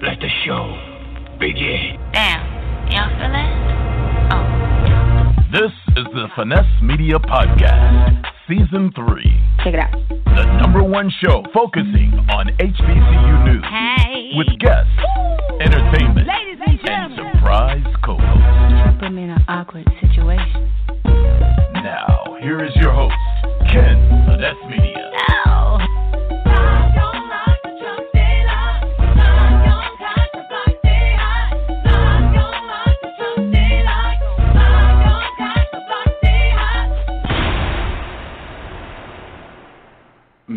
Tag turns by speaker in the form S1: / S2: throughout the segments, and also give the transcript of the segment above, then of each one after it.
S1: Let the show begin.
S2: Damn, y'all feel that? Oh.
S3: This is the Finesse Media Podcast, Season 3.
S2: Check it out.
S3: The number one show focusing on HBCU news.
S2: Hey.
S3: With guests, entertainment,
S2: Ladies and
S3: and surprise co-hosts.
S2: Put me in an awkward situation.
S3: Now, here is your host, Ken Finesse Media.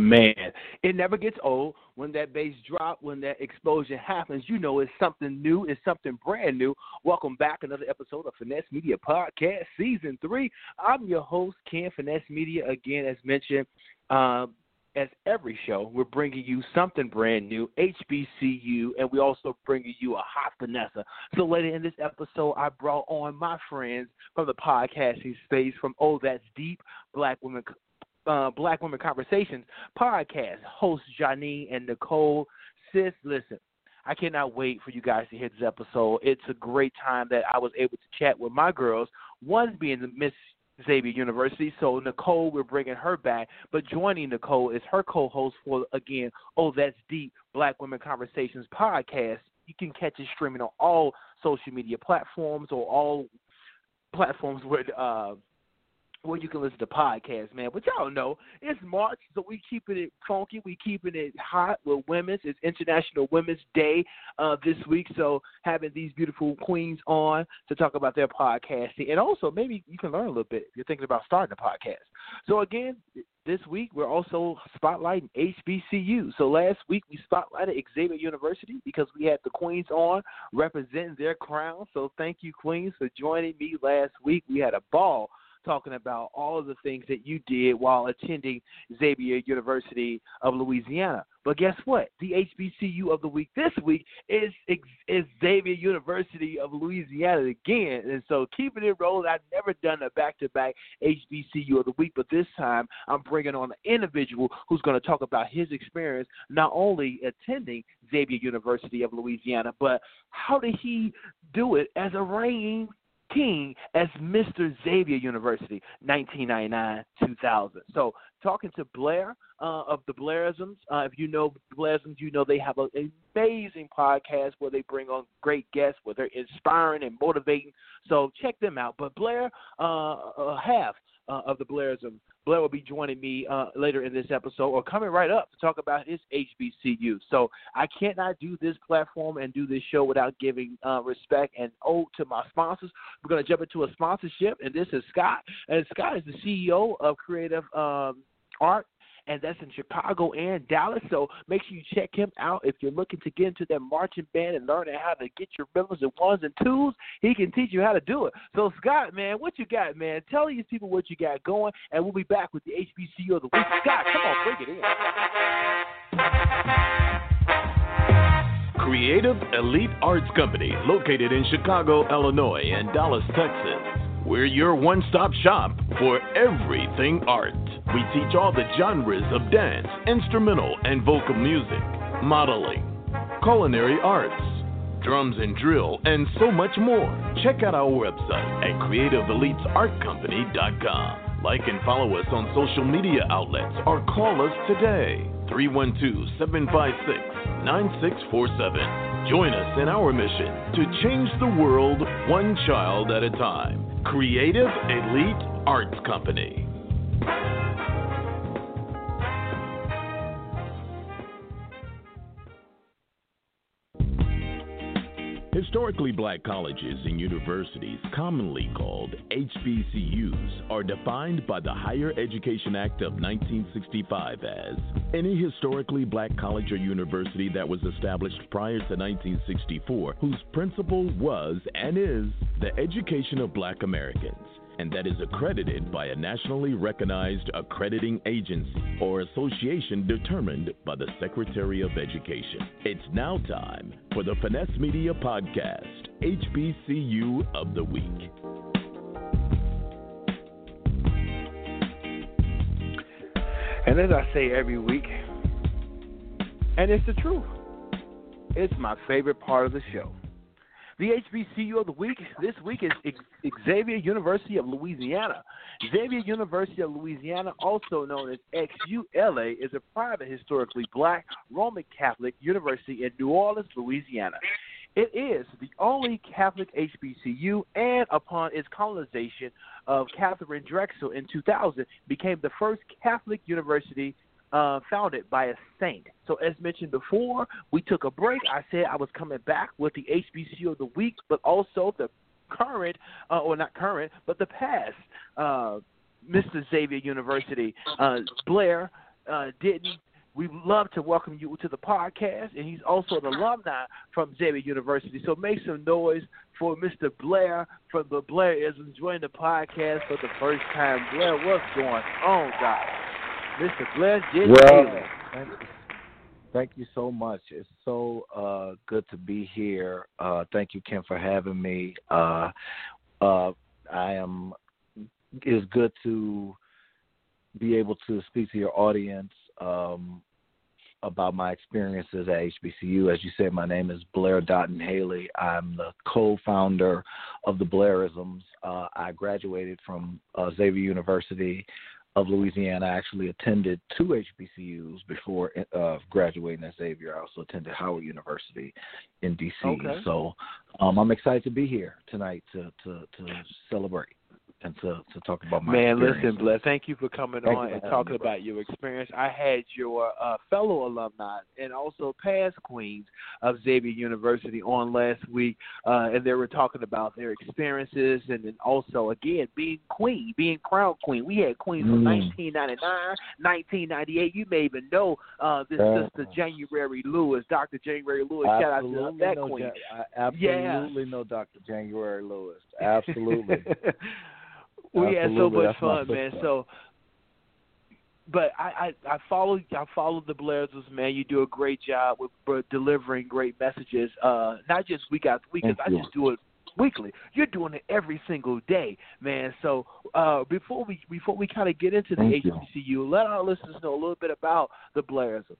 S4: Man, it never gets old when that bass drop, when that explosion happens. You know it's something new, it's something brand new. Welcome back, another episode of Finesse Media Podcast, Season 3. I'm your host, Ken Finesse Media. Again, as mentioned, um, as every show, we're bringing you something brand new, HBCU, and we also bringing you a hot Vanessa. So later in this episode, I brought on my friends from the podcasting space from Oh That's Deep, Black Women uh, Black Women Conversations podcast. Hosts Janine and Nicole. Sis, listen, I cannot wait for you guys to hear this episode. It's a great time that I was able to chat with my girls. One being the Miss Xavier University. So Nicole, we're bringing her back, but joining Nicole is her co-host for again. Oh, that's deep. Black Women Conversations podcast. You can catch it streaming on all social media platforms or all platforms where uh, where you can listen to podcasts, man. But y'all know it's March, so we keeping it funky, we keeping it hot with women's. It's International Women's Day uh, this week, so having these beautiful queens on to talk about their podcasting, and also maybe you can learn a little bit if you're thinking about starting a podcast. So again, this week we're also spotlighting HBCU. So last week we spotlighted Xavier University because we had the queens on representing their crown. So thank you, queens, for joining me last week. We had a ball talking about all of the things that you did while attending Xavier University of Louisiana. But guess what? The HBCU of the week this week is is Xavier University of Louisiana again. And so keeping it rolling. I've never done a back to back HBCU of the week, but this time I'm bringing on an individual who's going to talk about his experience not only attending Xavier University of Louisiana, but how did he do it as a reigning king as Mr. Xavier University, 1999 2000. So, talking to Blair uh, of the Blairisms. Uh, if you know Blairisms, you know they have an amazing podcast where they bring on great guests, where they're inspiring and motivating. So, check them out. But Blair, uh, uh, uh, of the Blairism. Blair will be joining me uh, later in this episode or coming right up to talk about his HBCU. So I cannot do this platform and do this show without giving uh, respect and ode to my sponsors. We're going to jump into a sponsorship, and this is Scott. And Scott is the CEO of Creative um, Art and that's in Chicago and Dallas. So make sure you check him out if you're looking to get into that marching band and learning how to get your rhythms and ones and twos. He can teach you how to do it. So Scott, man, what you got, man? Tell these people what you got going, and we'll be back with the HBCU of the week. Scott, come on, bring it in.
S3: Creative Elite Arts Company, located in Chicago, Illinois, and Dallas, Texas. We're your one stop shop for everything art. We teach all the genres of dance, instrumental and vocal music, modeling, culinary arts, drums and drill, and so much more. Check out our website at creativeelitesartcompany.com. Like and follow us on social media outlets or call us today 312 756 9647. Join us in our mission to change the world one child at a time. Creative Elite Arts Company. Historically black colleges and universities, commonly called HBCUs, are defined by the Higher Education Act of 1965 as any historically black college or university that was established prior to 1964 whose principle was and is the education of black Americans and that is accredited by a nationally recognized accrediting agency or association determined by the Secretary of Education. It's now time for the Finesse Media Podcast, HBCU of the Week.
S4: And as I say every week, and it's the truth, It's my favorite part of the show. The HBCU of the week this week is Xavier University of Louisiana. Xavier University of Louisiana, also known as XULA, is a private, historically black Roman Catholic university in New Orleans, Louisiana. It is the only Catholic HBCU, and upon its canonization of Katharine Drexel in 2000, became the first Catholic university uh, founded by a saint. So, as mentioned before, we took a break. I said I was coming back with the HBCU of the week, but also the current, uh, or not current, but the past, uh, Mr. Xavier University. Uh, Blair uh, didn't. We'd love to welcome you to the podcast, and he's also an alumni from Xavier University. So make some noise for Mr. Blair from the Blair is enjoying the podcast for the first time. Blair, what's going on, guys? Mr. Blair.
S5: Well, thank you, thank you so much. It's so uh, good to be here. Uh, thank you, Kim, for having me. Uh, uh, I am. It's good to be able to speak to your audience um, about my experiences at HBCU. As you said, my name is Blair Dottin Haley. I'm the co-founder of the Blairisms. Uh, I graduated from uh, Xavier University of Louisiana. I actually attended two HBCUs before uh, graduating at Xavier. I also attended Howard University in DC.
S4: Okay.
S5: So um, I'm excited to be here tonight to to, to celebrate and to to talk about my
S4: man.
S5: Listen,
S4: Bless, thank you for coming
S5: thank
S4: on and talking
S5: me,
S4: about your experience. I had your uh, fellow alumni and also past queens of Xavier University on last week, uh, and they were talking about their experiences and then also again being queen, being crown queen. We had queens from
S5: Mm.
S4: 1999, 1998. You may even know uh, this
S5: Yeah.
S4: sister January Lewis, Dr. January Lewis. Shout out to that
S5: no
S4: queen.
S5: Ja- I absolutely know Dr. January Lewis. Absolutely.
S4: we had so much
S5: That's
S4: fun, man.
S5: sister.
S4: So, but I, I I follow I follow the Blairisms, man. You do a great job with delivering great messages. Uh, not just week after week. 'cause
S5: Thank
S4: I just do it weekly. You're doing it every single day, man. So uh, before we before we kind of get into the
S5: Thank you.
S4: Let our listeners know a little bit about the Blairism.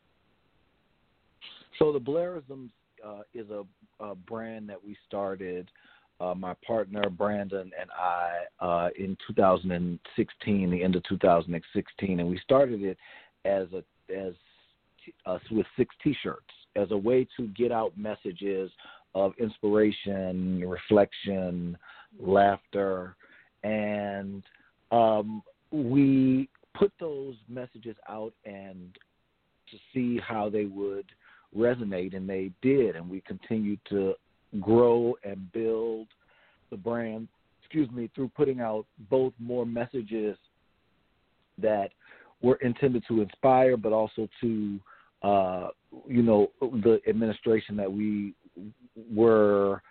S5: So the Blairisms uh, is a, a brand that we started, uh, my partner Brandon and I, uh, in 2016, the end of 2016, and we started it as a as uh, with six T-shirts as a way to get out messages of inspiration, reflection, laughter, and um, we put those messages out and to see how they would resonate, and they did, and we continued to grow and build the brand. Excuse me, through putting out both more messages that were intended to inspire, but also to, uh, you know, the administration that we were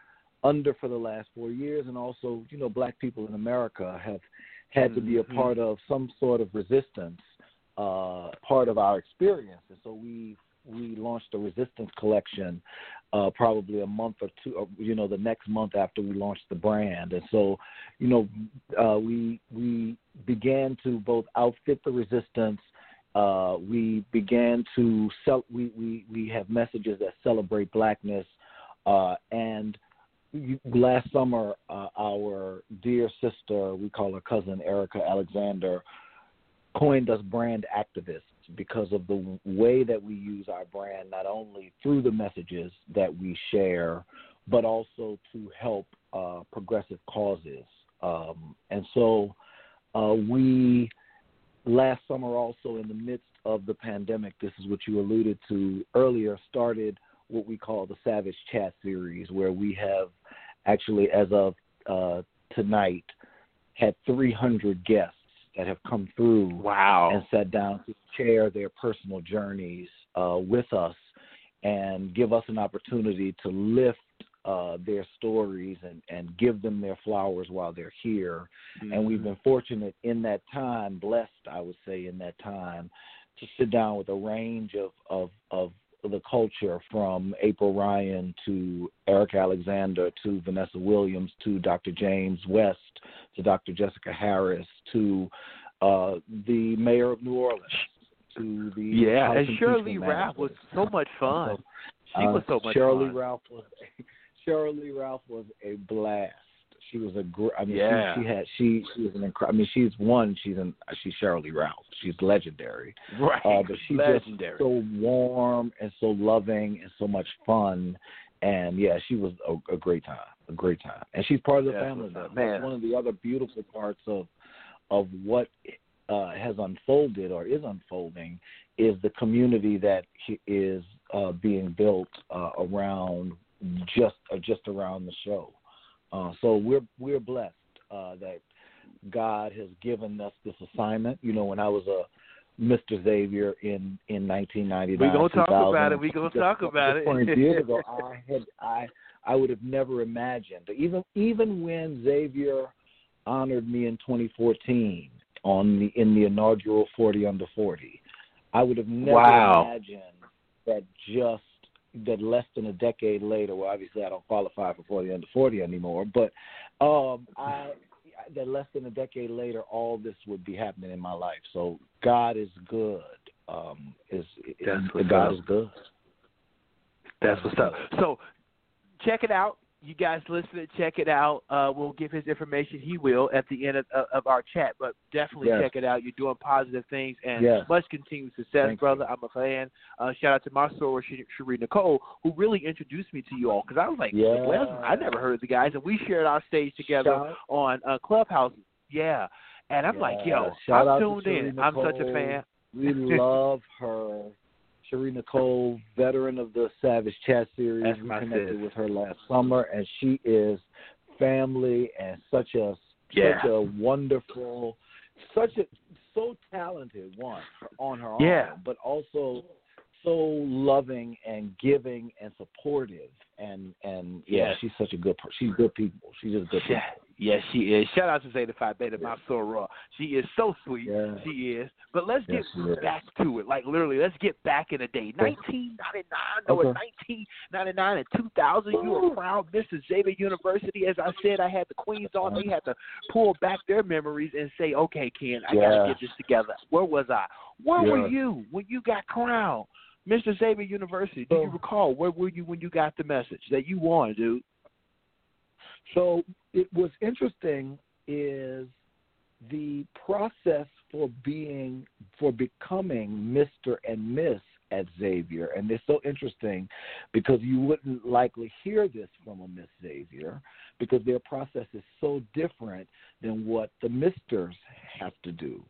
S5: under for the last four years, and also, you know, black people in America have had to be a
S4: Mhm.
S5: part of some sort of resistance, uh, part of our experience, and so we we launched a resistance collection uh, probably a month or two, uh, you know, the next month after we launched the brand, and so, you know, uh, we we began to both outfit the resistance. Uh, we began to sell. We, we we have messages that celebrate blackness, uh, and last summer, uh, our dear sister, we call her cousin Erika Alexander, coined us brand activists because of the way that we use our brand, not only through the messages that we share, but also to help uh, progressive causes. Um, and so uh, we, last summer, also in the midst of the pandemic, this is what you alluded to earlier, started what we call the Savage Chat series, where we have actually, as of uh, tonight, had 300 guests that have come through
S4: Wow.
S5: and sat down to share their personal journeys uh, with us and give us an opportunity to lift uh, their stories and, and give them their flowers while they're here. And we've been fortunate in that time, blessed, I would say, in that time, to sit down with a range of, of, of the culture from April Ryan to Erika Alexander to Vanessa Williams to Dr. James West to Dr. Jessica Harris to uh, the mayor of New Orleans to the
S4: Yeah,
S5: House
S4: and
S5: Sheryl
S4: Ralph was so much fun. She
S5: uh,
S4: was so much
S5: Lee
S4: fun.
S5: Ralph was Lee Ralph was a blast. She was a great. I mean,
S4: Yeah.
S5: she, she had she she was an incredible. I mean, she's one. She's an she's Sheryl Lee Ralph. She's legendary.
S4: Right.
S5: Uh, but she's
S4: Legendary.
S5: just so warm and so loving and so much fun. And yeah, she was a, a great time, a great time. And she's part of the
S4: That's
S5: family now.
S4: man.
S5: That's one of the other beautiful parts of of what uh, has unfolded or is unfolding is the community that is uh, being built uh, around just uh, just around the show. Uh, so we're we're blessed uh, that God has given us this assignment. You know, when I was a Mr. Xavier in in 1999,
S4: We gonna talk about it. We gonna talk about it.
S5: years ago, I had I I would have never imagined even even when Xavier honored me in 2014 on the in the inaugural 40 under 40, I would have never
S4: Wow.
S5: imagined that just that less than a decade later. Well, obviously I don't qualify for 40 under 40 anymore, but um, I that less than a decade later, all this would be happening in my life. So God is good. Um, is
S4: That's what's
S5: God
S4: up.
S5: is good.
S4: That's what's up. So check it out. You guys listening, check it out. Uh, we'll give his information. He will at the end of, of our chat, but definitely
S5: Yes.
S4: check it out. You're doing positive things, and
S5: Yes.
S4: much continued success,
S5: Thank
S4: brother. I'm a fan. Uh, shout out to my soror, Sh- Cherie Nicole, who really introduced me to you all because I was like,
S5: Yeah.
S4: well, I never heard of the guys, and we shared our stage together
S5: Shout-
S4: on uh, Clubhouse. Yeah, and I'm like, yo,
S5: Shout
S4: I'm tuned in. I'm such a fan.
S5: We love her. Cherie Nicole, veteran of the Savage Chat series.
S4: That's
S5: we connected
S4: sis.
S5: with her last summer, and she is family and such a
S4: Yeah.
S5: such a wonderful, such a so talented one on her
S4: Yeah.
S5: own, but also so loving and giving and supportive. And and yeah, she's such a good. She's good people. She's just good people.
S4: Yeah, yes, she is. Shout out to Zeta Phi Beta, my soror. She is so sweet.
S5: Yeah.
S4: She is. But let's get
S5: Yes, is.
S4: back to it. Like literally, let's get back in the day. 1999, no,
S5: Okay.
S4: 1999 and 2000. You were proud Mr. Xavier University. As I said, I had the Queens on. They had to pull back their memories and say, "Okay, Ken, I
S5: Yeah.
S4: gotta get this together." Where was I? Where were you when you got crowned? Mr. Xavier University. Do you recall where were you when you got the message that you won, dude?
S5: So it was interesting is the process for being for becoming Mr. and Miss at Xavier, and it's so interesting because you wouldn't likely hear this from a Miss Xavier because their process is so different than what the Misters have to do,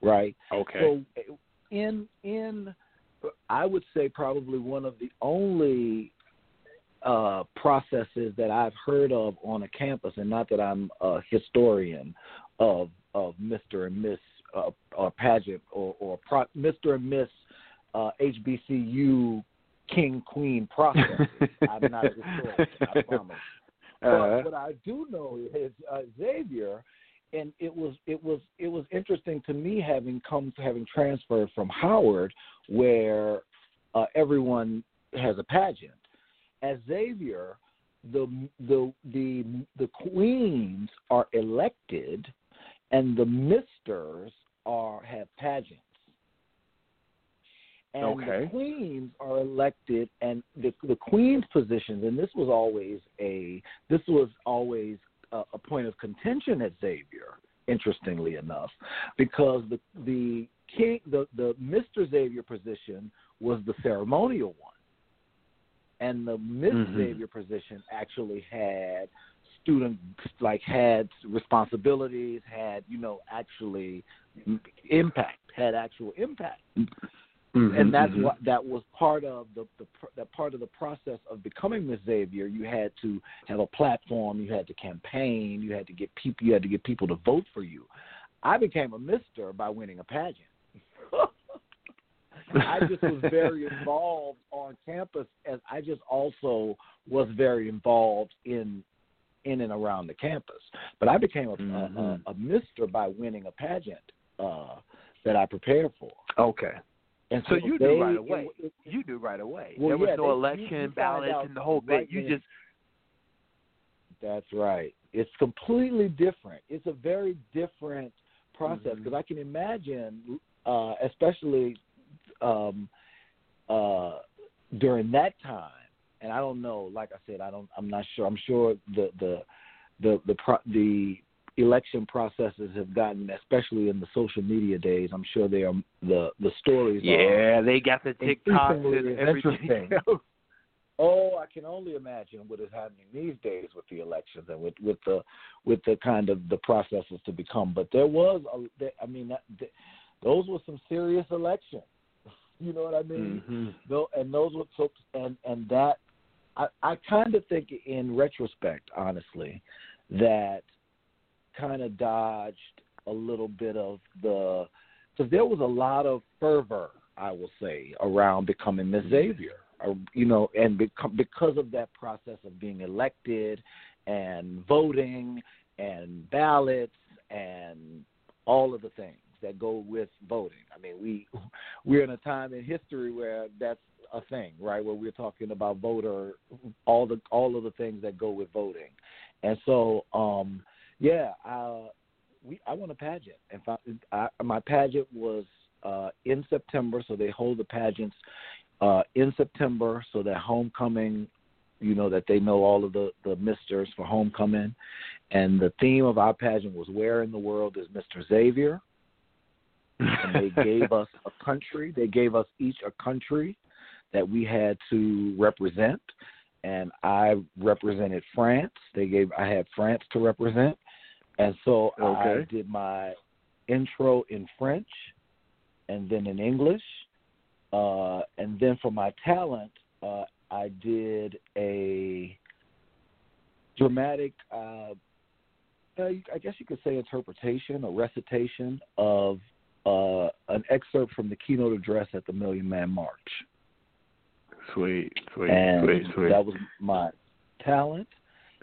S5: right? Okay. So eh, in in I would say probably one of the only uh, processes that I've heard of on a campus, and not that I'm a historian of of Mr. and Miss uh, or pageant or, or pro, Mr. and Miss uh, HBCU King Queen process. I'm not a historian, I promise.
S4: Uh-huh.
S5: But what I do know is uh, Xavier, and it was it was it was interesting to me having come to having transferred from Howard, where uh, everyone has a pageant. At Xavier, the the the the queens are elected, and the misters are have pageants. And
S4: Okay.
S5: the queens are elected, and the the queens positions, and this was always a this was always a, a point of contention at Xavier. Interestingly enough, because the the king the the Mr. Xavier position was the ceremonial one, and the Miss
S4: Mhm.
S5: Xavier position actually had student like had responsibilities, had you know actually impact, had actual impact
S4: Mhm,
S5: and that's
S4: mhm.
S5: what that was part of the, the pr- that part of the process of becoming Miss Xavier. You had to have a platform, you had to campaign, you had to get people, you had to get people to vote for you. I became a Mister by winning a pageant. I just was very involved on campus, as I just also was very involved in in and around the campus. But I became a,
S4: Mhm.
S5: a, a, Mister by winning a pageant uh, that I prepared for.
S4: Okay.
S5: And
S4: So you
S5: they-
S4: knew right away.
S5: it- it-
S4: You knew right away.
S5: Well,
S4: there was
S5: yeah,
S4: no
S5: they-
S4: election, ballots, and the whole bit. you just
S5: That's right. It's completely different. It's a very different process because I can imagine, uh, especially um, uh, during that time, and I don't know. Like I said, I don't. I'm not sure. I'm sure the the the the pro, the election processes have gotten, especially in the social media days. I'm sure they are the the stories.
S4: Yeah, they got the TikToks and everything.
S5: Oh, I can only imagine what is happening these days with the elections and with with the with the kind of the processes to become. But there was, a, I mean, that, those were some serious elections. You know what I mean?
S4: Mm-hmm.
S5: Though, and those were so, and and that I I kind of think in retrospect, honestly, that kind of dodged a little bit of the because there was a lot of fervor, I will say, around becoming Miss Xavier you know, and because of that process of being elected and voting and ballots and all of the things that go with voting. I mean, we we're in a time in history where that's a thing, right? Where we're talking about voter all the all of the things that go with voting. And so um yeah, uh we I won a pageant. In fact, I, my pageant was uh in September, so they hold the pageants uh, in September, so that homecoming, you know, that they know all of the the misters for homecoming, and the theme of our pageant was "Where in the world is Mr. Xavier?" And they gave us a country. They gave us each a country that we had to represent, and I represented France. They gave I had France to represent, and so
S4: okay.
S5: I did my intro in French, and then in English, uh, and then for my talent, uh, I did a dramatic, uh, I guess you could say, interpretation or recitation of uh, an excerpt from the keynote address at the Million Man March.
S4: Sweet, sweet,
S5: and
S4: sweet, sweet.
S5: That was my talent,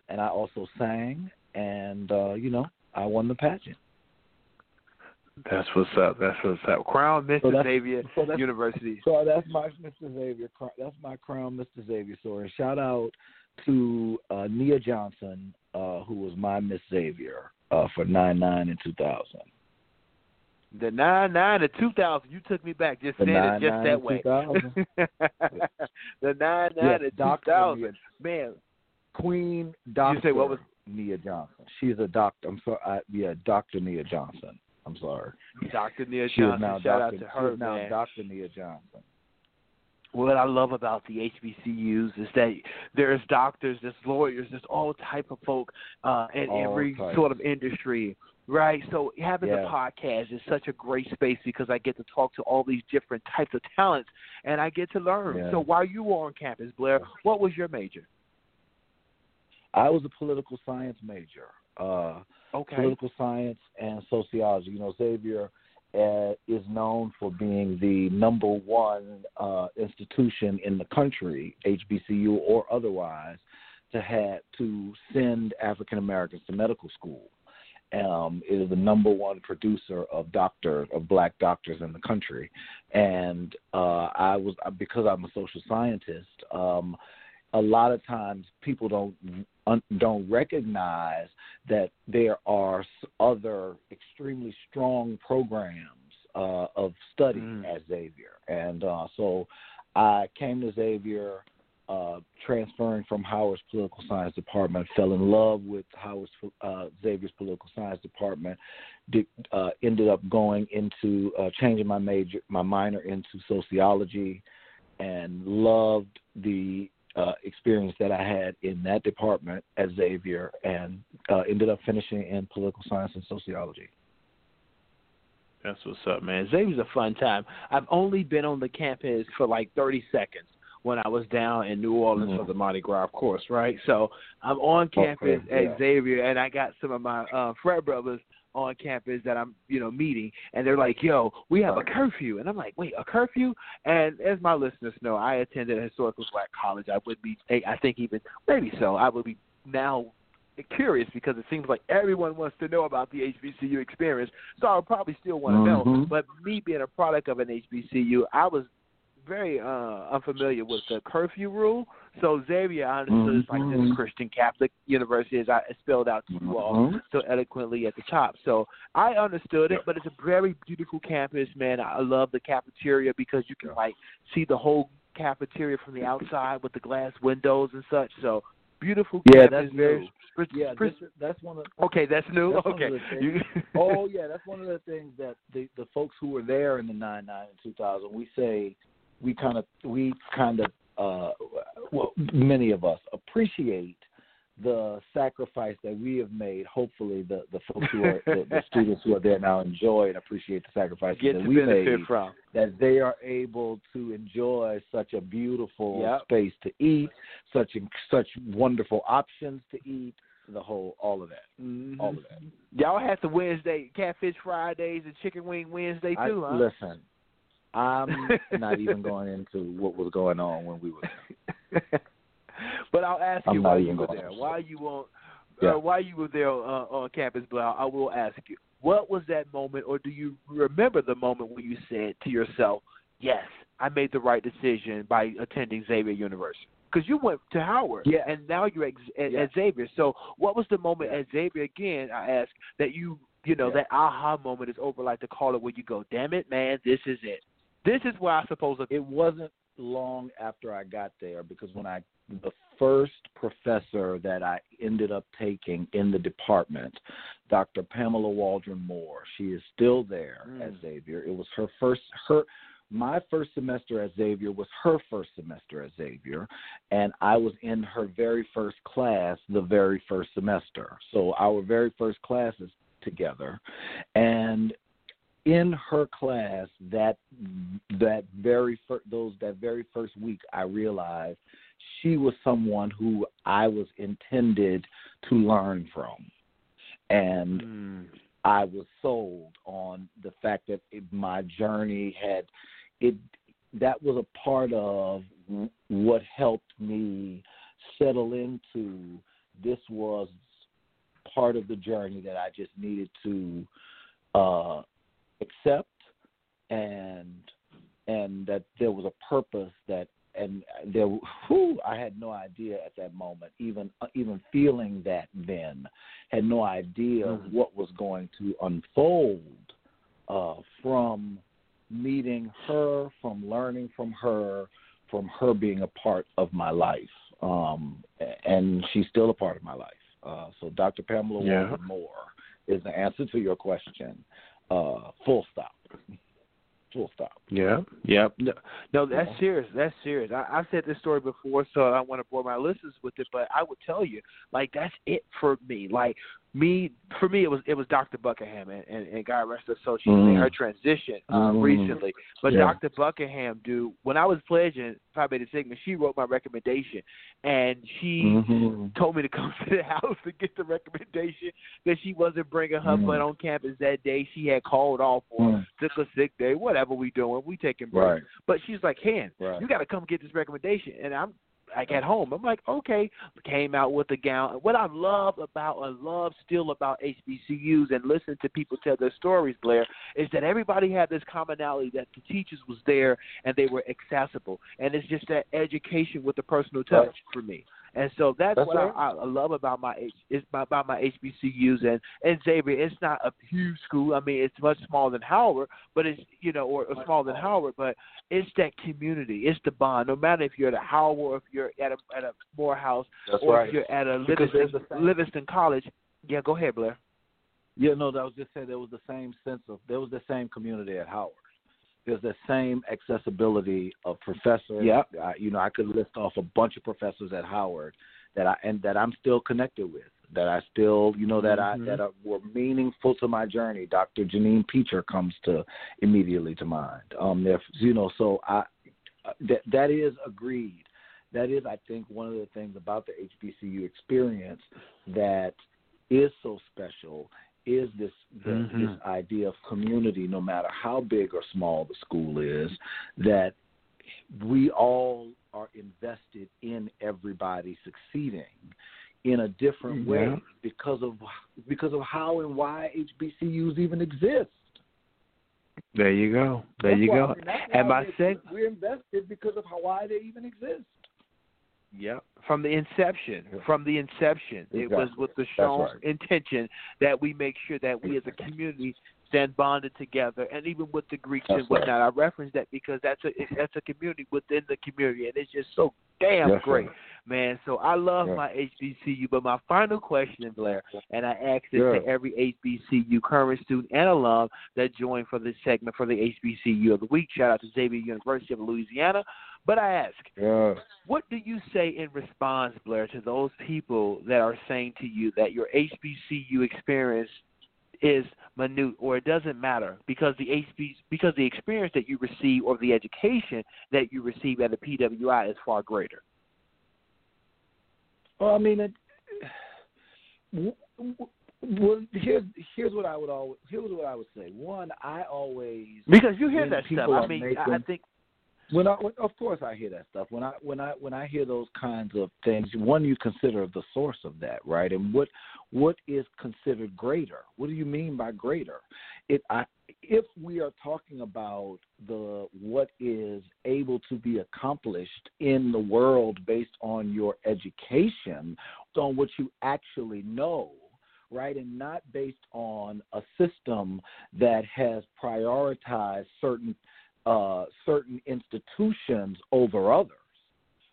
S5: and I also sang, and uh, you know, I won the pageant.
S4: That's what's up. That's what's up. Crown Mr.
S5: So
S4: Xavier
S5: so
S4: University.
S5: So that's my Mr. Xavier. That's my Crown Mr. Xavier story. Shout out to uh, Nia Johnson, uh, who was my Miss Xavier uh, for nine nine in two thousand.
S4: The nine nine to two thousand. You took me back. Just
S5: the
S4: saying it just that way. the nine nine
S5: yes,
S4: to two thousand. Man,
S5: Queen Doctor.
S4: You say what was
S5: Nia Johnson? She's a doctor. I'm sorry. I, yeah, Doctor Nia Johnson. I'm sorry.
S4: Dr. Nia
S5: she
S4: Johnson. Shout
S5: Dr.
S4: out to her,
S5: now. Dr. Nia Johnson.
S4: What I love about the HBCUs is that there's doctors, there's lawyers, there's all type of folk uh, in
S5: all
S4: every
S5: types.
S4: sort of industry, right? So having
S5: Yeah.
S4: the podcast is such a great space because I get to talk to all these different types of talents and I get to learn.
S5: Yeah.
S4: So while you were on campus, Blair, what was your major?
S5: I was a political science major. Uh,
S4: Okay.
S5: political science and sociology. You know, Xavier uh, is known for being the number one uh, institution in the country, HBCU or otherwise, to have to send African Americans to medical school. Um, is the number one producer of doctor of black doctors in the country, and uh, I was because I'm a social scientist. Um, a lot of times people don't un, don't recognize that there are other extremely strong programs uh, of study
S4: Mm.
S5: at Xavier, and uh, so I came to Xavier, uh, transferring from Howard's political science department. Fell in love with Howard's uh, Xavier's political science department. Did, uh, ended up going into uh, changing my major, my minor into sociology, and loved the uh, experience that I had in that department at Xavier, and ended up finishing in political science and sociology.
S4: That's what's up, man. Xavier's a fun time. I've only been on the campus for like 30 seconds when I was down in New Orleans
S5: Mhm.
S4: for the Mardi Gras, of course, right? So I'm on campus
S5: Okay,
S4: at
S5: yeah.
S4: Xavier, and I got some of my uh, frat brothers on campus that I'm, you know, meeting, and they're like, "Yo, we have a curfew," and I'm like, "Wait, a curfew?" And as my listeners know, I attended a historical black college. I would be, I think, even maybe so. I would be now curious because it seems like everyone wants to know about the HBCU experience. So I would probably still want to know.
S5: Mhm.
S4: But me being a product of an HBCU, I was very uh unfamiliar with the curfew rule. So Xavier, I understood is like this
S5: Mhm.
S4: Christian Catholic university, as I spelled out to you all so eloquently at the top. So I understood it, but it's a very beautiful campus, man. I love the cafeteria because you can like see the whole cafeteria from the outside with the glass windows and such. So beautiful.
S5: Yeah,
S4: campus,
S5: that's
S4: very. spri-
S5: Yeah,
S4: spri-
S5: this, that's one of
S4: okay, that's new.
S5: that's
S4: okay.
S5: the things-
S4: You-
S5: oh yeah, that's one of the things that the the folks who were there in the nine nine and two thousand, we say we kind of we kind of uh well many of us appreciate the sacrifice that we have made. Hopefully, the the folks who are the, the students who are there now enjoy and appreciate the sacrifices
S4: get
S5: that we made.
S4: from.
S5: That they are able to enjoy such a beautiful
S4: Yep.
S5: space to eat, such such wonderful options to eat, the whole all of that,
S4: Mhm.
S5: all of that.
S4: Y'all had the Wednesday catfish Fridays and chicken wing Wednesday
S5: I,
S4: too, huh?
S5: Listen, I'm not even going into what was going on when we were there.
S4: but I'll ask
S5: I'm
S4: you why you were there. Why you on?
S5: Yeah.
S4: Uh, why you were there uh, on campus, Blau? I will ask you. What was that moment, or do you remember the moment when you said to yourself, "Yes, I made the right decision by attending Xavier University"? Because you went to Howard,
S5: Yeah.
S4: and now you're at, at,
S5: Yeah.
S4: at Xavier. So, what was the moment at Xavier again? I ask that you, you know,
S5: Yeah.
S4: that aha moment is over, like the call it, where you go, "Damn it, man, this is it. This is where I suppose
S5: It wasn't long after I got there because when I the first professor that I ended up taking in the department, Dr. Pamela Waldron Moore, she is still there
S4: Mm.
S5: at Xavier. It was her first her my first semester at Xavier was her first semester at Xavier, and I was in her very first class the very first semester. So our very first classes together, and in her class that that very fir- those that very first week I realized she was someone who I was intended to learn from. And
S4: Mm.
S5: I was sold on the fact that it, my journey had it that was a part of what helped me settle into this was part of the journey that I just needed to uh accept and and that there was a purpose that and there whew, I had no idea at that moment even even feeling that then had no idea
S4: Mhm.
S5: what was going to unfold uh from meeting her from learning from her from her being a part of my life um and she's still a part of my life uh so Dr. Pamela
S4: Yeah.
S5: Moore is the answer to your question uh full stop full stop
S4: Yeah. Yep. No, no that's
S5: Yeah.
S4: serious. That's serious. I, I've said this story before, so I don't want to bore my listeners with it, but I would tell you, like, that's it for me. Like, me, for me, it was it was Dr. Buckingham, and, and, and God rest her soul. She made
S5: Mm.
S4: her transition uh,
S5: Mm.
S4: recently. But
S5: Yeah.
S4: Dr. Buckingham, dude, when I was pledging Phi Beta Sigma, she wrote my recommendation, and she
S5: Mhm.
S4: told me to come to the house to get the recommendation that she wasn't bringing her
S5: Mm.
S4: butt on campus that day. She had called off for
S5: Mm.
S4: took a sick day, whatever we doing, we taking breaks.
S5: Right.
S4: But she's like, Ken,
S5: Right.
S4: you got to come get this recommendation. And I'm like at home. I'm like, okay. Came out with a gown. And what I love about, I love still about HBCUs and listening to people tell their stories, Blair, is that everybody had this commonality that the teachers was there and they were accessible. And it's just that education with the personal touch for me. And so that's,
S5: That's
S4: what
S5: right.
S4: I, I love about my H, it's my, about my HBCUs and and Xavier. It's not a huge school. I mean, it's much smaller than Howard, but it's you know, or, or smaller than Howard, but it's that community. It's the bond. No matter if you're at a Howard or if you're at a at a Morehouse
S5: That's
S4: or
S5: right.
S4: if you're at a Livingstone,
S5: the
S4: Livingstone College. Yeah, go ahead, Blair.
S5: Yeah, no, I was just saying there was the same sense of there was the same community at Howard. There's the same accessibility of professors.
S4: Yep.
S5: I, you know, I could list off a bunch of professors at Howard that I and that I'm still connected with. That I still, you know, that
S4: Mhm.
S5: I that are, were meaningful to my journey. Dr. Janine Peacher comes to immediately to mind. Um, there, you know, so I that that is agreed. That is, I think, one of the things about the HBCU experience that is so special is this the,
S4: Mhm.
S5: this idea of community. No matter how big or small the school is, that we all are invested in everybody succeeding in a different way
S4: Yeah.
S5: because of because of how and why HBCUs even exist.
S4: There you go. There
S5: That's
S4: you
S5: why-
S4: go.
S5: I mean,
S4: And
S5: we're, we're invested because of how why they even exist.
S4: Yep. From the inception, from the inception, it was with the strong
S5: right.
S4: intention that we make sure that we as a community stand bonded together, and even with the Greeks
S5: That's
S4: and whatnot. I reference that because that's a that's a community within the community, and it's just so damn
S5: Yes,
S4: great,
S5: sir.
S4: man. So I love my HBCU. But my final question, Blair, and I ask this to every HBCU current student and alum that joined for this segment for the HBCU of the week. Shout out to Xavier University of Louisiana. But I ask, what do you say in response, Blair, to those people that are saying to you that your HBCU experience is minute or it doesn't matter because the HB because the experience that you receive or the education that you receive at the PWI is far greater?
S5: Well, I mean, it, w- w- well, here's here's what I would always here's what I would say. One, I always
S4: Because you hear that stuff.
S5: people
S4: I mean,
S5: making-
S4: I think
S5: when I when, of course I hear that stuff. When I when I when I hear those kinds of things, one you consider the source of that, right? And what what is considered greater? What do you mean by greater? It I if we are talking about the what is able to be accomplished in the world based on your education, on what you actually know, right, and not based on a system that has prioritized certain uh, certain institutions over others,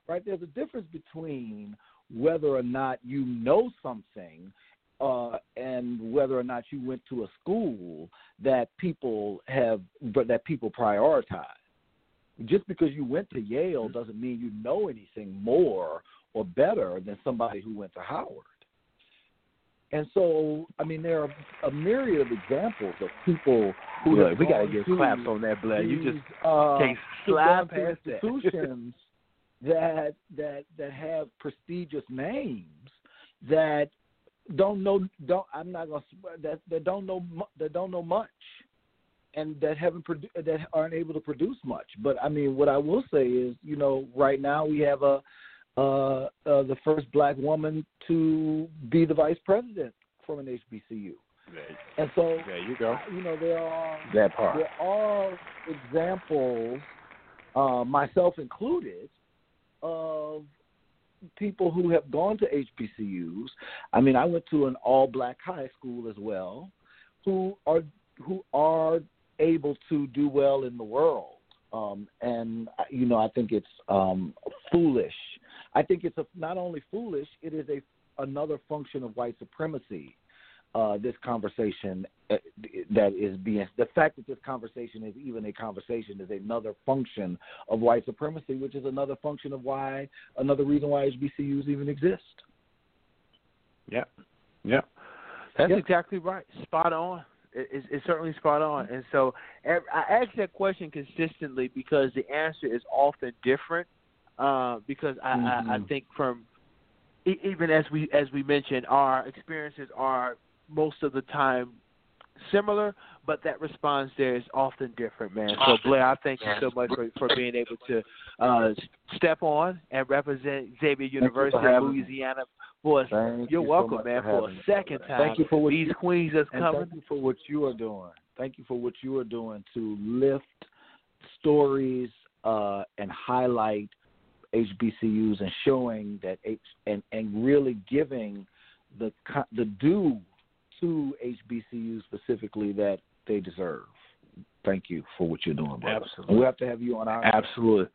S5: right? There's a difference between whether or not you know something uh, and whether or not you went to a school that people have but that people prioritize. Just because you went to Yale doesn't mean you know anything more or better than somebody who went to Howard. And so, I mean, there are a myriad of examples of people who
S4: Look,
S5: have
S4: we gotta get claps on that, Blair. You just
S5: these, uh,
S4: can't slide past
S5: institutions that that that have prestigious names that don't know don't I'm not gonna that that don't know mu- that don't know much and that haven't produ- that aren't able to produce much. But I mean, what I will say is, you know, right now we have a uh, uh, the first black woman to be the vice president from an HBCU, and so
S4: there you go.
S5: you know there are
S4: That part.
S5: there are examples, uh, myself included, of people who have gone to HBCUs. I mean, I went to an all-black high school as well, who are who are able to do well in the world. Um, and you know, I think it's um, foolish. I think it's a, not only foolish; it is a another function of white supremacy uh, this conversation uh, that is being the fact that this conversation is even a conversation is another function of white supremacy, which is another function of why another reason why HBCUs even exist.
S4: Yeah, yeah, that's
S5: Yep.
S4: exactly right. Spot on. It's, it's certainly spot on. And so I ask that question consistently because the answer is often different. Uh, because I, I, I
S5: Mhm.
S4: think from e- even as we as we mentioned, our experiences are most of the time similar, but that response there is often different, man. So Blair, I thank you so much for, for being able to uh, step on and represent Xavier University of
S5: having me.
S4: Louisiana for us.
S5: Thank
S4: You're
S5: you
S4: welcome,
S5: much
S4: man,
S5: for
S4: for a
S5: having me.
S4: second time.
S5: Thank you for what
S4: These
S5: you,
S4: queens that's coming.
S5: thank you for what you are doing. Thank you for what you are doing to lift stories uh, and highlight HBCUs and showing that H and and really giving the the due to HBCUs specifically that they deserve. Thank you for what you're doing, brother.
S4: Absolutely.
S5: And we'll have to have you on our
S4: Absolutely.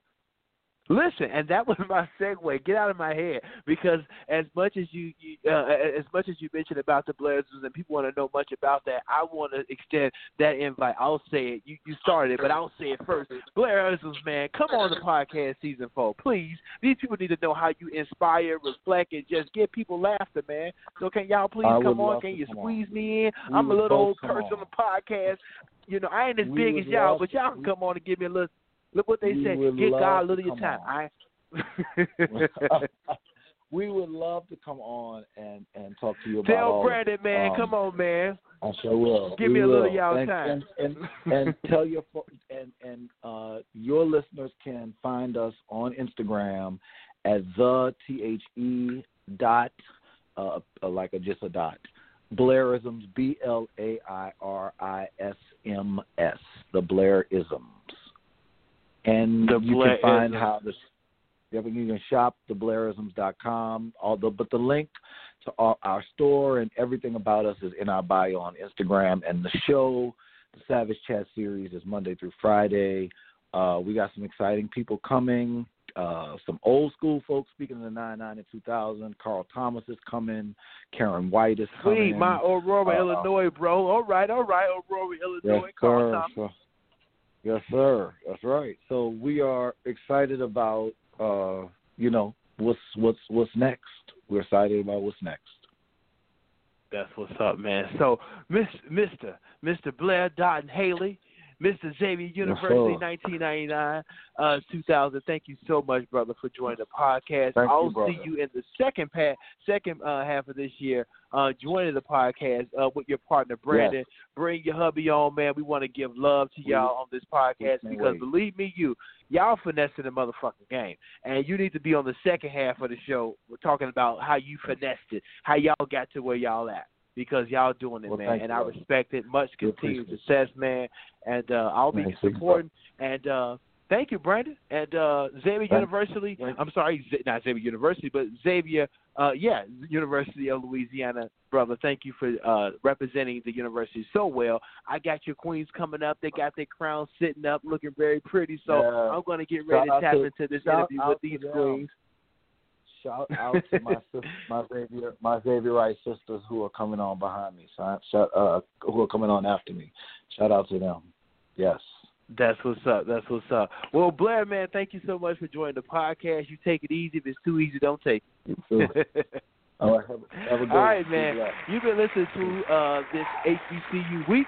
S4: Listen, and that was my segue. Get out of my head because as much as you, you uh, as much as you mentioned about the Blazers and people want to know much about that, I want to extend that invite. I'll say it. You you started it, but I'll say it first. Blair Ursels, man, come on the podcast season four, please. These people need to know how you inspire, reflect, and just get people laughter, man. So can y'all please
S5: I
S4: come on? Can you squeeze
S5: on.
S4: me in?
S5: We
S4: I'm a little old person on
S5: on.
S4: the podcast. You know, I ain't as
S5: We
S4: big as y'all, but y'all can come on and give me a little. Look what they
S5: We would
S4: Get God a little of your time.
S5: on.
S4: I
S5: we would love to come on and and talk to you about
S4: Tell Brandon, man,
S5: um,
S4: come on, man.
S5: I sure will.
S4: Give
S5: We
S4: me a little
S5: will.
S4: of y'all
S5: and,
S4: time.
S5: And, and, and tell your and and uh, your listeners can find us on Instagram at the t h e dot uh, uh, like a just a dot Blairisms B L A I R I S M S the Blairisms and
S4: The
S5: you can find how the you can shop theblairisms.com. Although, but the link to our, our store and everything about us is in our bio on Instagram. And the show the Savage Chat series is Monday through Friday. Uh, we got some exciting people coming. Uh, some old school folks speaking of the 99 and 2000. Carl Thomas is coming. Karyn White is coming.
S4: Sweet, my Aurora,
S5: Uh,
S4: Illinois, bro. All right, all right, Aurora, Illinois.
S5: Yes,
S4: Carl
S5: sir.
S4: Thomas.
S5: Yes, sir. That's right. So we are excited about, uh, you know, what's what's what's next. We're excited about what's next.
S4: That's what's up, man. So, Miss, Mr. Mr. Blair Dottin Haley, Mr. Xavier University,
S5: sir.
S4: 1999, uh, 2000. Thank you so much, brother, for joining the podcast.
S5: Thank
S4: I'll
S5: brother.
S4: see you in the second pa- second uh, half of this year, uh, joining the podcast uh, with your partner Brandon. Bring your hubby on, man. We want to give love to y'all on this podcast because
S5: wait.
S4: believe me, you y'all finessing the motherfucking game, and you need to be on the second half of the show. We're talking about how you finessed it, how y'all got to where y'all at because y'all doing it,
S5: Well,
S4: man, and
S5: you,
S4: I respect it. Much continued success, man, and uh, I'll be supporting. And uh, thank you, Brandon, and uh, Xavier
S5: Thank-
S4: University.
S5: thank-
S4: I'm sorry, not Xavier University, but Xavier. Uh, yeah, University of Louisiana, brother. Thank you for uh, representing the university so well. I got your queens coming up. They got their crowns sitting up, looking very pretty. So
S5: Yeah.
S4: I'm going to get ready to
S5: Shout
S4: tap
S5: to-
S4: into this interview with these queens.
S5: Shout out to my my Xavier, my Xavier Wright sisters who are coming on behind me. Shout, shout, uh, who are coming on after me. Shout out to them. Yes.
S4: That's what's up. That's what's up. Well, Blair, man, thank you so much for joining the podcast. You take it easy. If it's too easy, don't take
S5: You
S4: it.
S5: All right. Have, a- have a good
S4: All right, man.
S5: Be.
S4: You've been listening to uh, this HBCU week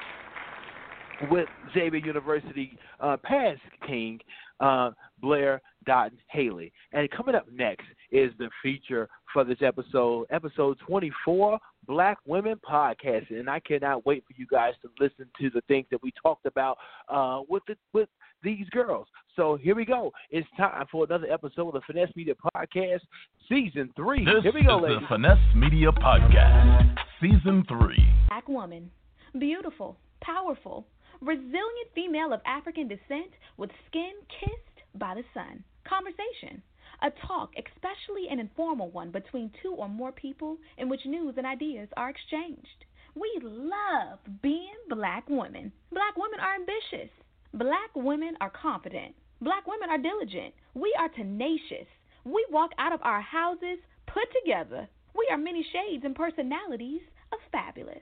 S4: with Xavier University uh, past king uh, Blair Dottin Haley. And coming up next is the feature for this episode, episode 24, Black Women Podcasting. And I cannot wait for you guys to listen to the things that we talked about uh, with the, with these girls. So here we go. It's time for another episode of the Finesse Media Podcast, Season 3.
S3: This
S4: here we go,
S3: is
S4: ladies.
S3: the Finesse Media Podcast, Season 3.
S6: Black woman, beautiful, powerful, resilient female of African descent with skin kissed by the sun. Conversation. A talk, especially an informal one, between two or more people in which news and ideas are exchanged. We love being black women. Black women are ambitious. Black women are confident. Black women are diligent. We are tenacious. We walk out of our houses put together. We are many shades and personalities of fabulous.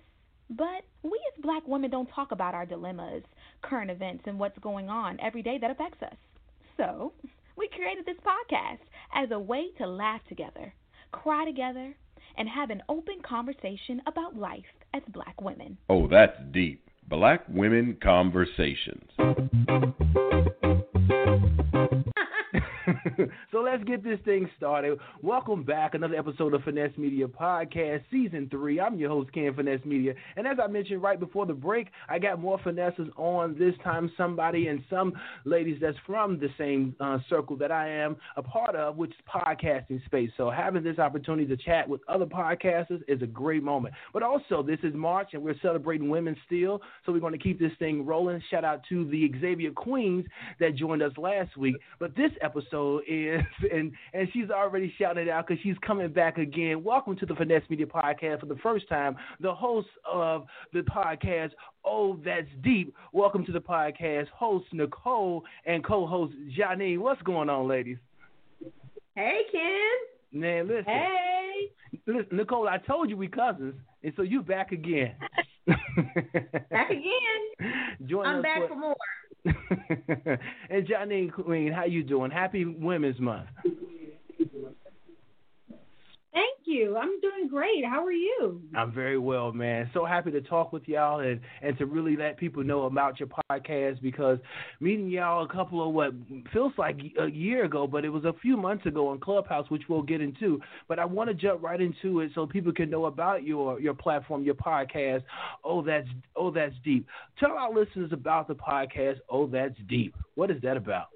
S6: But we as black women don't talk about our dilemmas, current events, and what's going on every day that affects us. So, we created this podcast as a way to laugh together, cry together, and have an open conversation about life as black women.
S7: Oh, that's deep. Black Women Conversations.
S4: so let's get this thing started. Welcome back, another episode of Finesse Media Podcast, Season 3. I'm your host, Ken Finesse Media. And as I mentioned right before the break, I got more finesses on this time. Somebody and some ladies that's from the same uh, circle that I am a part of, which is podcasting space. So having this opportunity to chat with other podcasters is a great moment. But also, this is March and we're celebrating women still. So we're going to keep this thing rolling. Shout out to the Xavier Queens that joined us last week. But this episode is, and and she's already shouting it out because she's coming back again. Welcome to the Finesse Media Podcast for the first time. The host of the podcast, Oh That's Deep. Welcome to the podcast, host Nicole and co-host Janine. What's going on, ladies?
S8: Hey, Ken.
S4: Man, listen,
S8: Hey.
S4: listen, Nicole. I told you we cousins, and so you back again.
S8: Back again.
S4: Join
S8: I'm back
S4: for-
S8: for more.
S4: and Janine Queen, how you doing? Happy Women's Month.
S8: Thank you. I'm doing great. How are you?
S4: I'm very well, man. So happy to talk with y'all and, and to really let people know about your podcast because meeting y'all a couple of what feels like a year ago, but it was a few months ago on Clubhouse, which we'll get into. But I want to jump right into it so people can know about your your platform, your podcast. Oh, that's oh, that's deep. Tell our listeners about the podcast. Oh, that's deep. What is that about?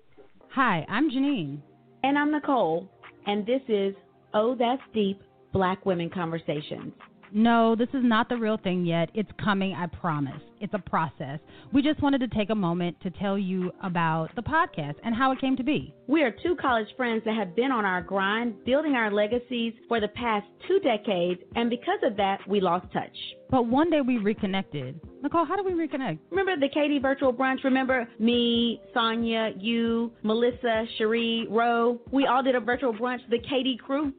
S9: Hi, I'm Janine.
S8: And I'm Nicole. And this is Oh That's Deep Black Women Conversations.
S9: No, this is not the real thing yet. It's coming, I promise. It's a process. We just wanted to take a moment to tell you about the podcast and how it came to be.
S10: We are two college friends that have been on our grind, building our legacies for the past two decades, and because of that, we lost touch.
S9: But one day we reconnected. Nicole, how did we reconnect?
S10: Remember the Katie virtual brunch? Remember me, Sonia, you, Melissa, Cherie, Roe? We all did a virtual brunch, the Katie crew.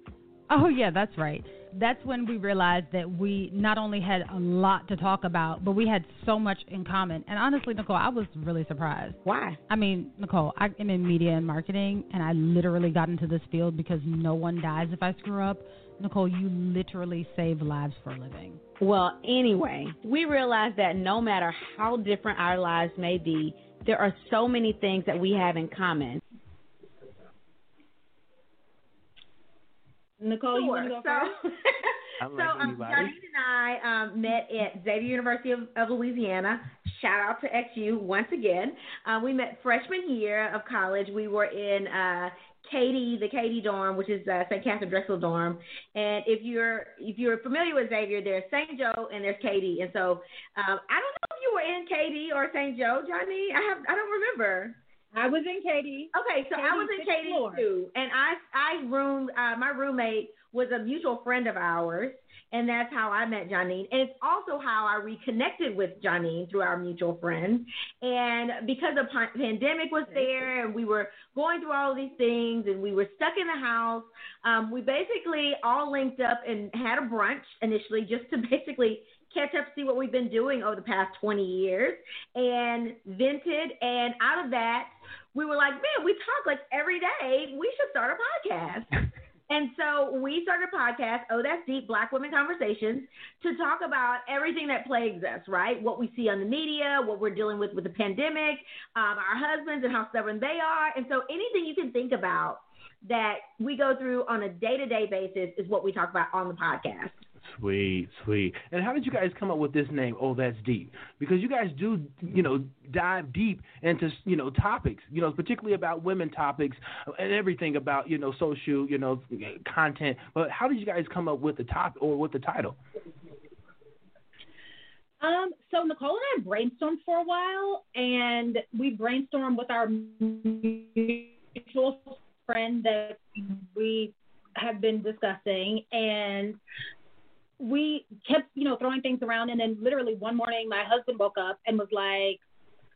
S9: Oh, yeah, that's right that's when we realized that we not only had a lot to talk about, but we had so much in common. And honestly, Nicole, I was really surprised.
S10: Why?
S9: I mean, Nicole, I am in media and marketing, and I literally got into this field because no one dies if I screw up. Nicole, you literally save lives for a living.
S10: Well, anyway, we realized that no matter how different our lives may be, there are so many things that we have in common.
S8: Nicole,
S11: sure.
S8: you want to go
S11: so,
S8: first?
S11: so um, Janine and I um, met at Xavier University of, of, Louisiana. Shout out to XU once again. Uh, we met freshman year of college. We were in uh, Katie, the Katie dorm, which is uh, St. Katharine Drexel dorm. And if you're if you're familiar with Xavier, there's St. Joe and there's Katie. And so um, I don't know if you were in Katie or St. Joe, Johnny. I have I don't remember.
S8: I was in Katie.
S11: Okay, so
S8: Katie
S11: I was in Katie
S8: floor.
S11: too, and I I roomed. Uh, my roommate was a mutual friend of ours, and that's how I met Janine. And it's also how I reconnected with Janine through our mutual friend. And because the pandemic was there, and we were going through all these things, and we were stuck in the house, um, we basically all linked up and had a brunch initially, just to basically catch up, see what we've been doing over the past 20 years, and vented. And out of that, we were like, man, we talk like every day. We should start a podcast. and so we started a podcast, Oh That's Deep Black Women Conversations, to talk about everything that plagues us, right? What we see on the media, what we're dealing with with the pandemic, um, our husbands and how stubborn they are. And so anything you can think about that we go through on a day to day basis is what we talk about on the podcast.
S12: Sweet, sweet. And how did you guys come up with this name? Oh, that's deep. Because you guys do, you know, dive deep into, you know, topics, you know, particularly about women topics and everything about, you know, social, you know, content. But how did you guys come up with the top or with the title?
S8: Um, so Nicole and I brainstormed for a while, and we brainstormed with our mutual friend that we have been discussing, and we kept, you know, throwing things around. And then literally one morning, my husband woke up and was like,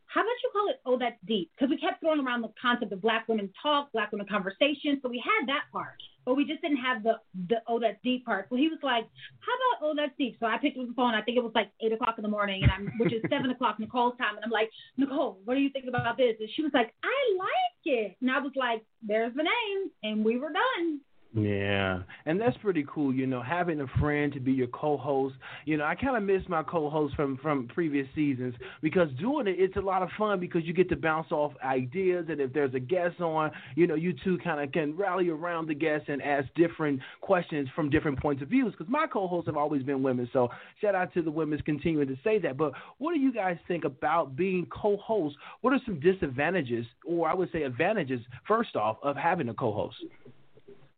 S8: how about you call it, oh, that's deep? Because we kept throwing around the concept of black women talk, black women conversation. So we had that part, but we just didn't have the, the oh, that's deep part. So he was like, how about, oh, that's deep? So I picked up the phone. I think it was like eight o'clock in the morning, and I'm, which is seven o'clock Nicole's time. And I'm like, Nicole, what do you think about this? And she was like, I like it. And I was like, there's the name. And we were done.
S12: Yeah, and that's pretty cool. You know, having a friend to be your co-host. You know, I kind of miss my co-host from from previous seasons because doing it, it's a lot of fun because you get to bounce off ideas, and if there's a guest on, you know, you two kind of can rally around the guest and ask different questions from different points of views. Because my co-hosts have always been women, so shout out to the women continuing to say that. But what do you guys think about being co-hosts? What are some disadvantages, or I would say advantages, first off, of having a co-host?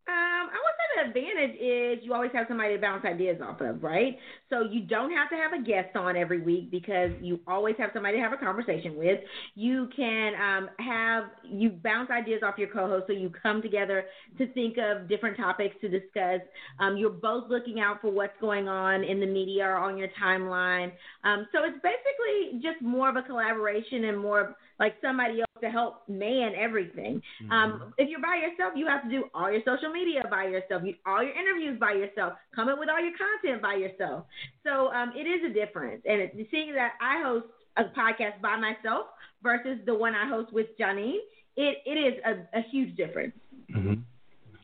S11: Um, I would say the advantage is you always have somebody to bounce ideas off of, right? So you don't have to have a guest on every week because you always have somebody to have a conversation with. You can um, have you bounce ideas off your co-host, so you come together to think of different topics to discuss. Um, you're both looking out for what's going on in the media or on your timeline. Um, so it's basically just more of a collaboration and more like somebody else to help man everything. Um, mm-hmm. Um, if you're by yourself, you have to do all your social media by yourself, you, all your interviews by yourself, come up with all your content by yourself. So um, it is a difference. And it, seeing that I host a podcast by myself versus the one I host with Janine, it, it is a, a huge difference.
S12: Mm-hmm.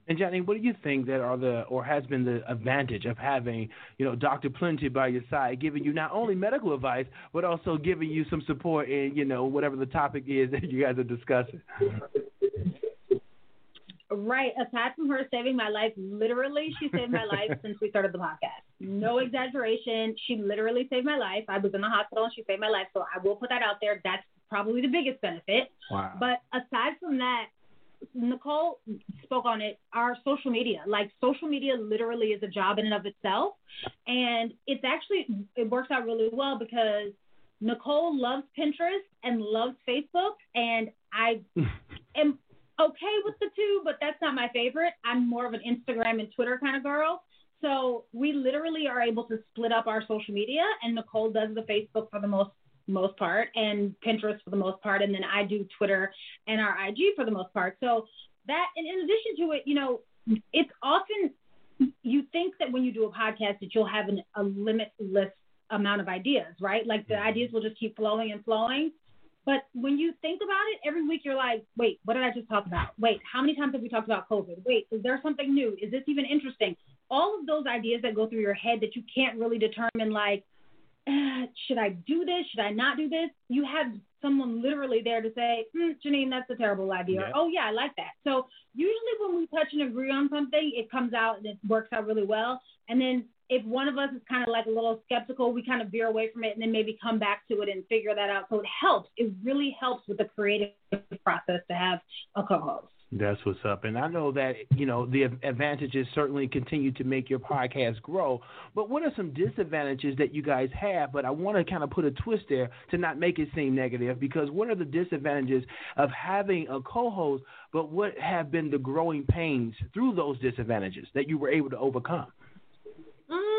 S12: And Johnny, what do you think that are the or has been the advantage of having you know Dr. Plenty by your side, giving you not only medical advice but also giving you some support in you know whatever the topic is that you guys are discussing?
S8: Right. Aside from her saving my life, literally, she saved my life since we started the podcast. No exaggeration. She literally saved my life. I was in the hospital and she saved my life. So I will put that out there. That's probably the biggest benefit.
S12: Wow.
S8: But aside from that, Nicole spoke on it. Our social media, like social media, literally is a job in and of itself, and it's actually it works out really well because Nicole loves Pinterest and loves Facebook, and I am okay with the two, but that's not my favorite. I'm more of an Instagram and Twitter kind of girl. So we literally are able to split up our social media, and Nicole does the Facebook for the most most part, and Pinterest for the most part, and then I do Twitter and our IG for the most part. So that, and in addition to it, you know, it's often you think that when you do a podcast that you'll have an, a limitless amount of ideas, right? Like the mm-hmm. ideas will just keep flowing and flowing. But when you think about it, every week you're like, wait, what did I just talk about? Wait, how many times have we talked about COVID? Wait, is there something new? Is this even interesting? All of those ideas that go through your head that you can't really determine, like, uh, should I do this? Should I not do this? You have someone literally there to say, mm, Janine, that's a terrible idea.
S13: Yeah.
S8: oh, yeah, I like that. So usually when we touch and agree on something, it comes out and it works out really well. And then if one of us is kind of like a little skeptical, we kind of veer away from it and then maybe come back to it and figure that out. So it helps. It really helps with the creative process to have a co-host.
S12: That's what's up. And I know that, you know, the advantages certainly continue to make your podcast grow. But what are some disadvantages that you guys have? But I want to kind of put a twist there to not make it seem negative because what are the disadvantages of having a co host, but what have been the growing pains through those disadvantages that you were able to overcome?
S11: Mm,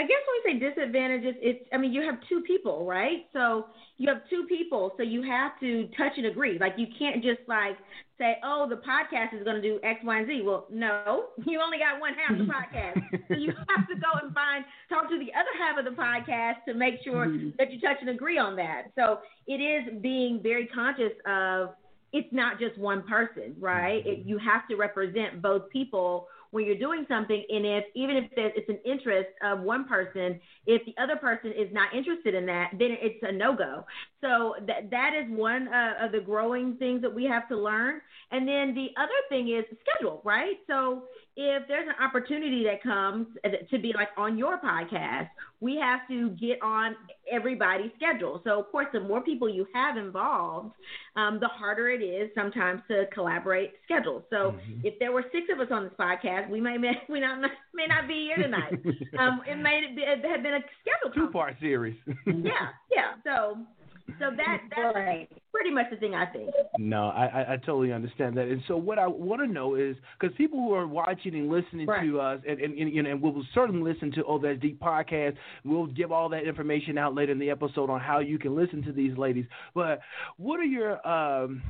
S11: I guess when we say disadvantages, it's I mean you have two people, right? So you have two people, so you have to touch and agree. Like you can't just like say, "Oh, the podcast is going to do X, Y, and Z." Well, no, you only got one half of the podcast, so you have to go and find talk to the other half of the podcast to make sure mm-hmm. that you touch and agree on that. So it is being very conscious of it's not just one person, right? Mm-hmm. It, you have to represent both people when you're doing something and if even if it's an interest of one person if the other person is not interested in that then it's a no-go so that that is one uh, of the growing things that we have to learn and then the other thing is schedule right so if there's an opportunity that comes to be like on your podcast, we have to get on everybody's schedule. So, of course, the more people you have involved, um, the harder it is sometimes to collaborate schedules. So, mm-hmm. if there were six of us on this podcast, we may may, we not may not be here tonight. um, it may have been a schedule
S12: two part series.
S11: yeah, yeah. So so that that's right. pretty much the thing I think.
S12: No, I, I, I totally understand that. And so what I want to know is because people who are watching and listening
S11: right.
S12: to us, and, and, and, and we'll certainly listen to Oh That's Deep podcast. We'll give all that information out later in the episode on how you can listen to these ladies. But what are your um,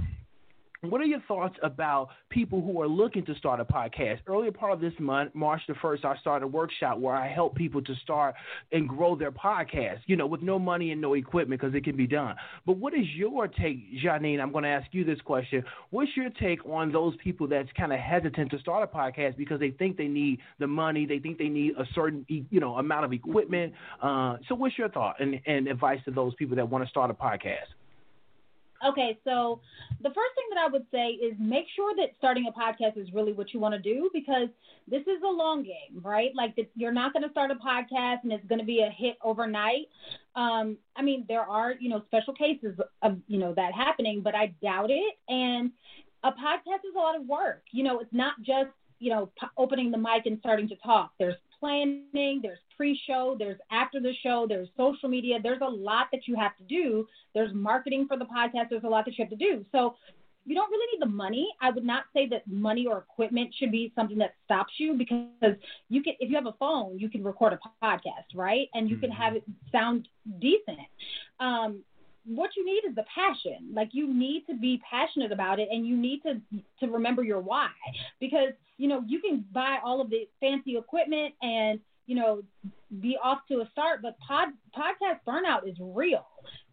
S12: what are your thoughts about people who are looking to start a podcast? Earlier part of this month, March the 1st, I started a workshop where I help people to start and grow their podcast, you know, with no money and no equipment because it can be done. But what is your take, Janine? I'm going to ask you this question. What's your take on those people that's kind of hesitant to start a podcast because they think they need the money, they think they need a certain, you know, amount of equipment? Uh, so what's your thought and, and advice to those people that want to start a podcast?
S8: Okay, so the first thing that I would say is make sure that starting a podcast is really what you want to do because this is a long game, right? Like the, you're not going to start a podcast and it's going to be a hit overnight. Um, I mean, there are you know special cases of you know that happening, but I doubt it. And a podcast is a lot of work. You know, it's not just you know p- opening the mic and starting to talk. There's planning, there's pre-show, there's after the show, there's social media. There's a lot that you have to do. There's marketing for the podcast. There's a lot that you have to do. So you don't really need the money. I would not say that money or equipment should be something that stops you because you can if you have a phone, you can record a podcast, right? And you can have it sound decent. Um, what you need is the passion. Like you need to be passionate about it and you need to to remember your why because you know, you can buy all of the fancy equipment and, you know, be off to a start, but pod, podcast burnout is real.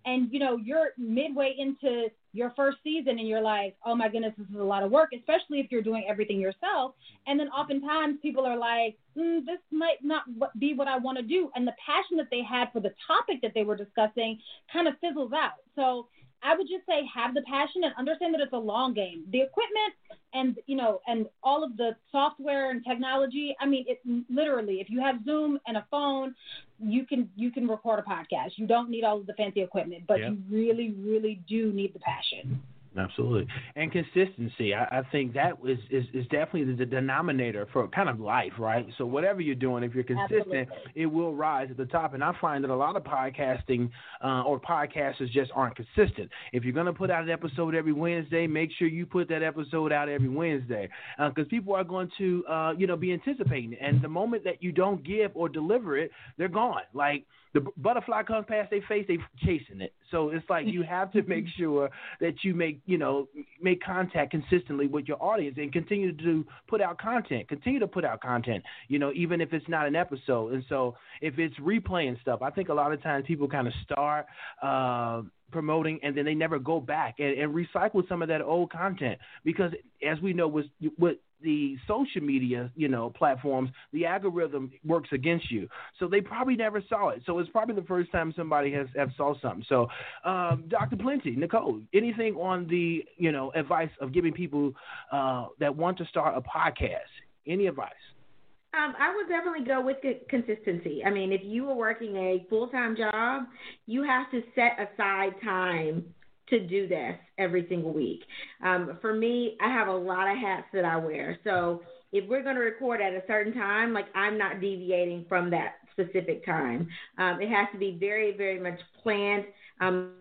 S8: And, you know, you're midway into your first season and you're like, oh my goodness, this is a lot of work, especially if you're doing everything yourself. And then oftentimes people are like, mm, this might not be what I want to do. And the passion that they had for the topic that they were discussing kind of fizzles out. So I would just say have the passion and understand that it's a long game. The equipment and you know and all of the software and technology. I mean, it literally if you have Zoom and a phone, you can you can record a podcast. You don't need all of the fancy equipment, but
S12: yep.
S8: you really really do need the passion.
S12: Absolutely, and consistency. I, I think that is, is is definitely the, denominator for kind of life, right? So whatever you're doing, if you're consistent,
S8: Absolutely.
S12: it will rise at the top. And I find that a lot of podcasting uh, or podcasters just aren't consistent. If you're going to put out an episode every Wednesday, make sure you put that episode out every Wednesday, because people are going to uh, you know be anticipating. it. And the moment that you don't give or deliver it, they're gone. Like the butterfly comes past their face, they chasing it. So it's like you have to make sure that you make you know make contact consistently with your audience and continue to put out content. Continue to put out content. You know, even if it's not an episode. And so if it's replaying stuff, I think a lot of times people kind of start. Uh, promoting and then they never go back and, and recycle some of that old content because as we know with with the social media you know platforms the algorithm works against you. So they probably never saw it. So it's probably the first time somebody has saw something. So um, dr plenty nicole anything on the you know advice of giving people uh, that want to start a podcast? Any advice?
S11: Um, I would definitely go with co- consistency. I mean, if you are working a full time job, you have to set aside time to do this every single week. Um, for me, I have a lot of hats that I wear. So if we're going to record at a certain time, like I'm not deviating from that specific time. Um, it has to be very, very much planned. Um,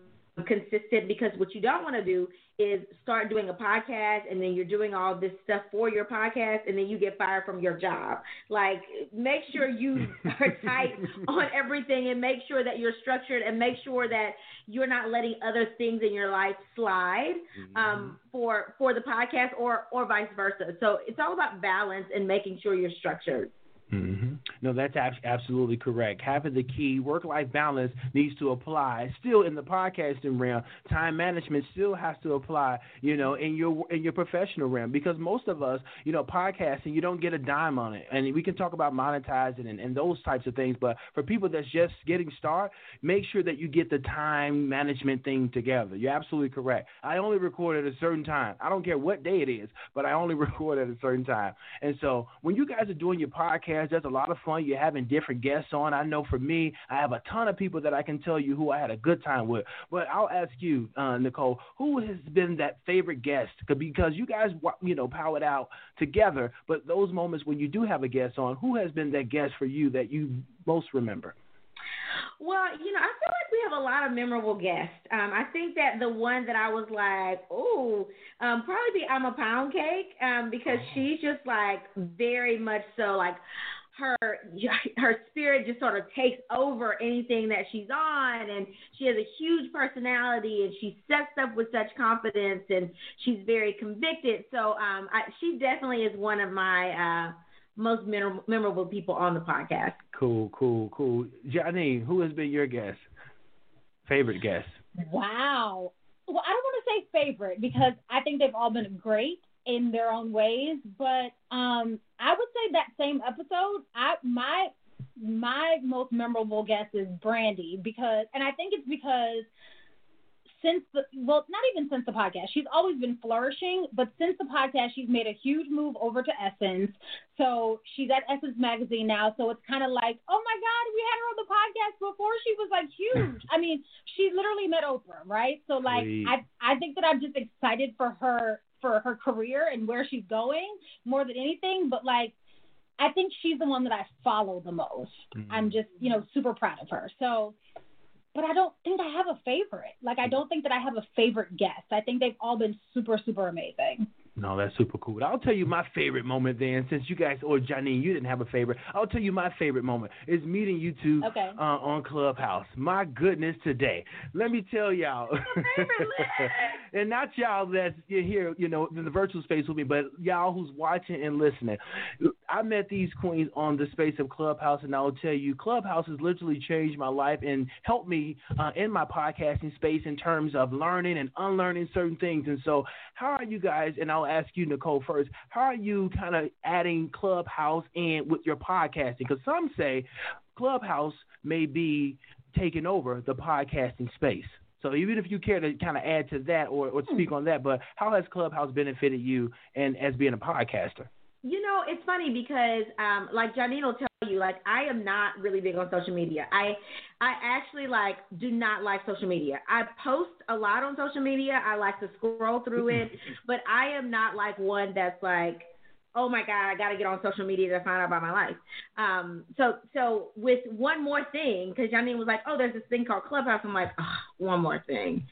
S11: consistent because what you don't want to do is start doing a podcast and then you're doing all this stuff for your podcast and then you get fired from your job. Like make sure you are tight on everything and make sure that you're structured and make sure that you're not letting other things in your life slide um, for for the podcast or or vice versa. So it's all about balance and making sure you're structured.
S12: Mm-hmm. No, that's ab- absolutely correct. Having the key work life balance needs to apply. Still in the podcasting realm, time management still has to apply. You know, in your in your professional realm, because most of us, you know, podcasting, you don't get a dime on it, and we can talk about monetizing and, and those types of things. But for people that's just getting started, make sure that you get the time management thing together. You're absolutely correct. I only record at a certain time. I don't care what day it is, but I only record at a certain time. And so when you guys are doing your podcast, that's a lot of fun. You're having different guests on. I know for me, I have a ton of people that I can tell you who I had a good time with. But I'll ask you, uh, Nicole, who has been that favorite guest? Because you guys, you know, powered out together. But those moments when you do have a guest on, who has been that guest for you that you most remember?
S11: Well, you know, I feel like we have a lot of memorable guests. Um, I think that the one that I was like, oh, um, probably be I'm a pound cake, um, because she's just like very much so like her her spirit just sort of takes over anything that she's on and she has a huge personality and she sets stuff with such confidence and she's very convicted so um I, she definitely is one of my uh most memorable people on the podcast
S12: Cool, cool, cool. Janine, who has been your guest? Favorite guest?
S8: Wow. Well, I don't want to say favorite because I think they've all been great in their own ways, but um, I would say that same episode, I my my most memorable guest is Brandy because, and I think it's because since the well, not even since the podcast, she's always been flourishing, but since the podcast, she's made a huge move over to Essence. So she's at Essence Magazine now. So it's kind of like, oh my God, we had her on the podcast before she was like huge. I mean, she literally met Oprah, right? So like,
S14: Sweet.
S8: I I think that I'm just excited for her for her career and where she's going more than anything. But like, I think she's the one that I follow the most. I'm mm. just you know super proud of her. So. But I don't think I have a favorite. Like I mm-hmm. don't think that I have a favorite guest. I think they've all been super, super amazing.
S12: No, that's super cool. I'll tell you my favorite moment then, since you guys or Janine, you didn't have a favorite. I'll tell you my favorite moment is meeting you two
S8: Okay.
S12: uh, on Clubhouse. My goodness, today. Let me tell y'all, and not y'all that's here, you know, in the virtual space with me, but y'all who's watching and listening. I met these queens on the space of Clubhouse, and I'll tell you, Clubhouse has literally changed my life and helped me uh, in my podcasting space in terms of learning and unlearning certain things. And so, how are you guys? And I'll ask you, Nicole, first. How are you kind of adding Clubhouse in with your podcasting? Because some say Clubhouse may be taking over the podcasting space. So even if you care to kind of add to that or, or hmm. speak on that, but how has Clubhouse benefited you and as being a podcaster?
S11: You know, it's funny because, um, like Janine will tell you, like I am not really big on social media. I, I actually like do not like social media. I post a lot on social media. I like to scroll through it, but I am not like one that's like, oh my god, I got to get on social media to find out about my life. Um, so, so with one more thing, because Janine was like, oh, there's this thing called Clubhouse. I'm like, oh, one more thing.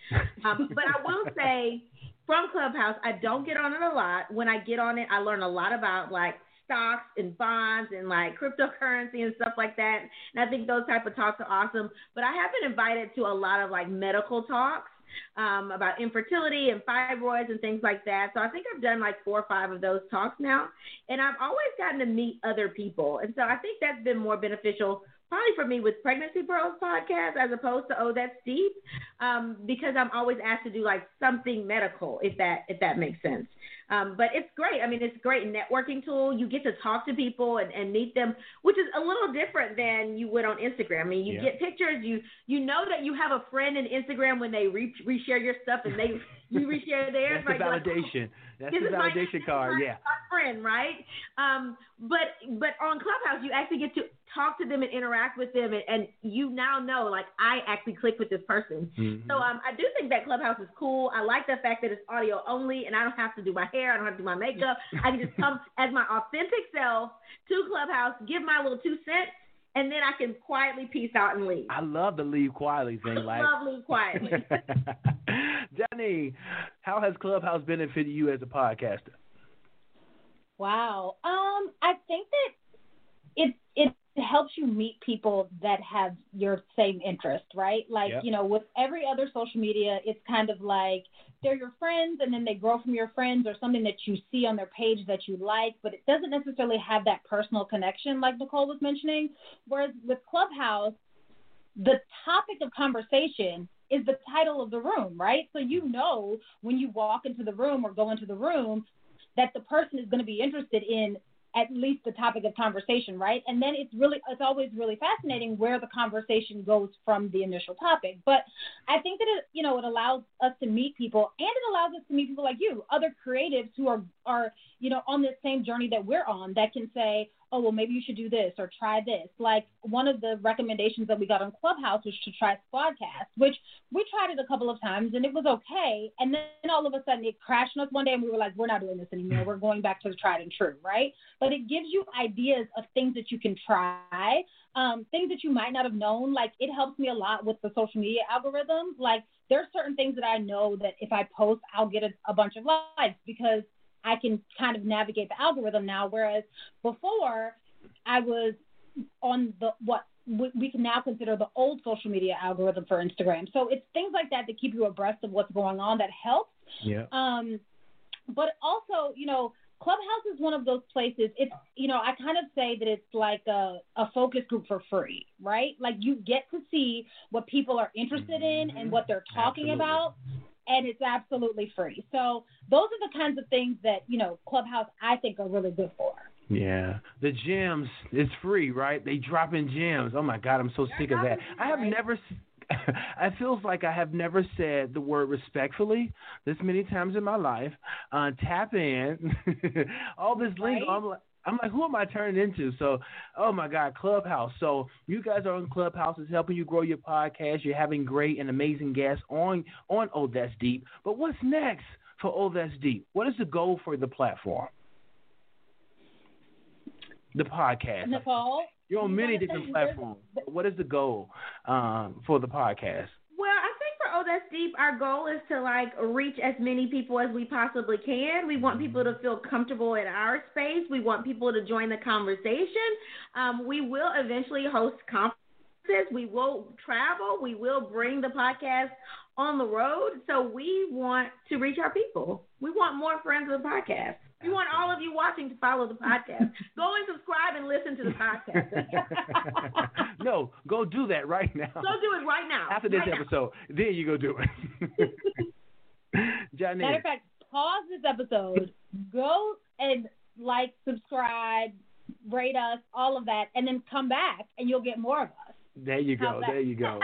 S11: Um, but I will say from Clubhouse, I don't get on it a lot. When I get on it, I learn a lot about like stocks and bonds and like cryptocurrency and stuff like that. And I think those type of talks are awesome. But I have been invited to a lot of like medical talks um, about infertility and fibroids and things like that. So I think I've done like four or five of those talks now, and I've always gotten to meet other people, and so I think that's been more beneficial probably for me with Pregnancy Pearls podcast as opposed to Oh That's Deep, um, because I'm always asked to do like something medical, if that if that makes sense. Um, but it's great. I mean, it's a great networking tool. You get to talk to people and, and meet them, which is a little different than you would on Instagram. I mean, you yeah. get pictures. You you know that you have a friend in Instagram when they re- reshare your stuff and they you reshare theirs.
S4: That's
S11: right?
S4: the validation.
S11: Like,
S4: That's the validation
S11: my,
S4: card.
S11: My,
S4: yeah.
S11: friend, right? Um, but but on Clubhouse, you actually get to talk to them and interact with them, and, and you now know like I actually click with this person.
S4: Mm-hmm.
S11: So um, I do think that Clubhouse is cool. I like the fact that it's audio only, and I don't have to do my hair. I don't have to do my makeup. I can just come as my authentic self to Clubhouse, give my little two cents, and then I can quietly peace out and leave.
S4: I love the leave quietly thing. Like
S11: love leave quietly.
S4: Johnny, how has Clubhouse benefited you as a podcaster?
S8: Wow. Um, I think that it it helps you meet people that have your same interest, right? Like, yep. you know, with every other social media, it's kind of like they're your friends and then they grow from your friends or something that you see on their page that you like, but it doesn't necessarily have that personal connection like Nicole was mentioning. Whereas with Clubhouse, the topic of conversation is the title of the room, right? So you know when you walk into the room or go into the room that the person is going to be interested in at least the topic of conversation, right? And then it's really it's always really fascinating where the conversation goes from the initial topic. But I think that it you know it allows us to meet people and it allows us to meet people like you, other creatives who are are you know on this same journey that we're on that can say, oh, well, maybe you should do this or try this. Like one of the recommendations that we got on Clubhouse was to try Squadcast, which we tried it a couple of times and it was okay. And then all of a sudden it crashed on us one day and we were like, we're not doing this anymore. We're going back to the tried and true, right? But it gives you ideas of things that you can try, um, things that you might not have known. Like it helps me a lot with the social media algorithm. Like there's certain things that I know that if I post, I'll get a, a bunch of likes because I can kind of navigate the algorithm now. Whereas before, I was on the what we can now consider the old social media algorithm for Instagram. So it's things like that that keep you abreast of what's going on that helps.
S4: Yeah.
S8: Um, but also, you know, Clubhouse is one of those places. It's you know, I kind of say that it's like a, a focus group for free, right? Like you get to see what people are interested in and what they're talking
S4: Absolutely.
S8: about and it's absolutely free. So those are the kinds of things that you know Clubhouse I think are really good for.
S4: Yeah, the gems it's free, right? They drop in gems. Oh my God, I'm so sick of that. I have never. I feels like I have never said the word respectfully this many times in my life. Uh, tap in, all this link.
S8: Right?
S4: I'm like, I'm like, who am I turning into? So, oh my God, Clubhouse. So you guys are on Clubhouse. It's helping you grow your podcast. You're having great and amazing guests on on Oh That's Deep. But what's next for Oh That's Deep? What is the goal for the platform? The podcast.
S8: Nicole,
S4: You're on many different platforms. What is the goal um, for the podcast?
S11: Well, I think Oh That's Deep, our goal is to like reach as many people as we possibly can. We want people to feel comfortable in our space. We want people to join the conversation. Um, we will eventually host conferences. We will travel. We will bring the podcast on the road. So we want to reach our people. We want more friends of the podcast. We want all of you watching to follow the podcast. Go and subscribe and listen to the podcast.
S4: no, go do that right now.
S11: Go do it right now.
S4: After this
S11: Right now.
S4: episode, then you go do it. Johnny.
S8: Matter of fact, pause this episode, go and like, subscribe, rate us, all of that, and then come back, and you'll get more of us.
S4: There you go. There you go.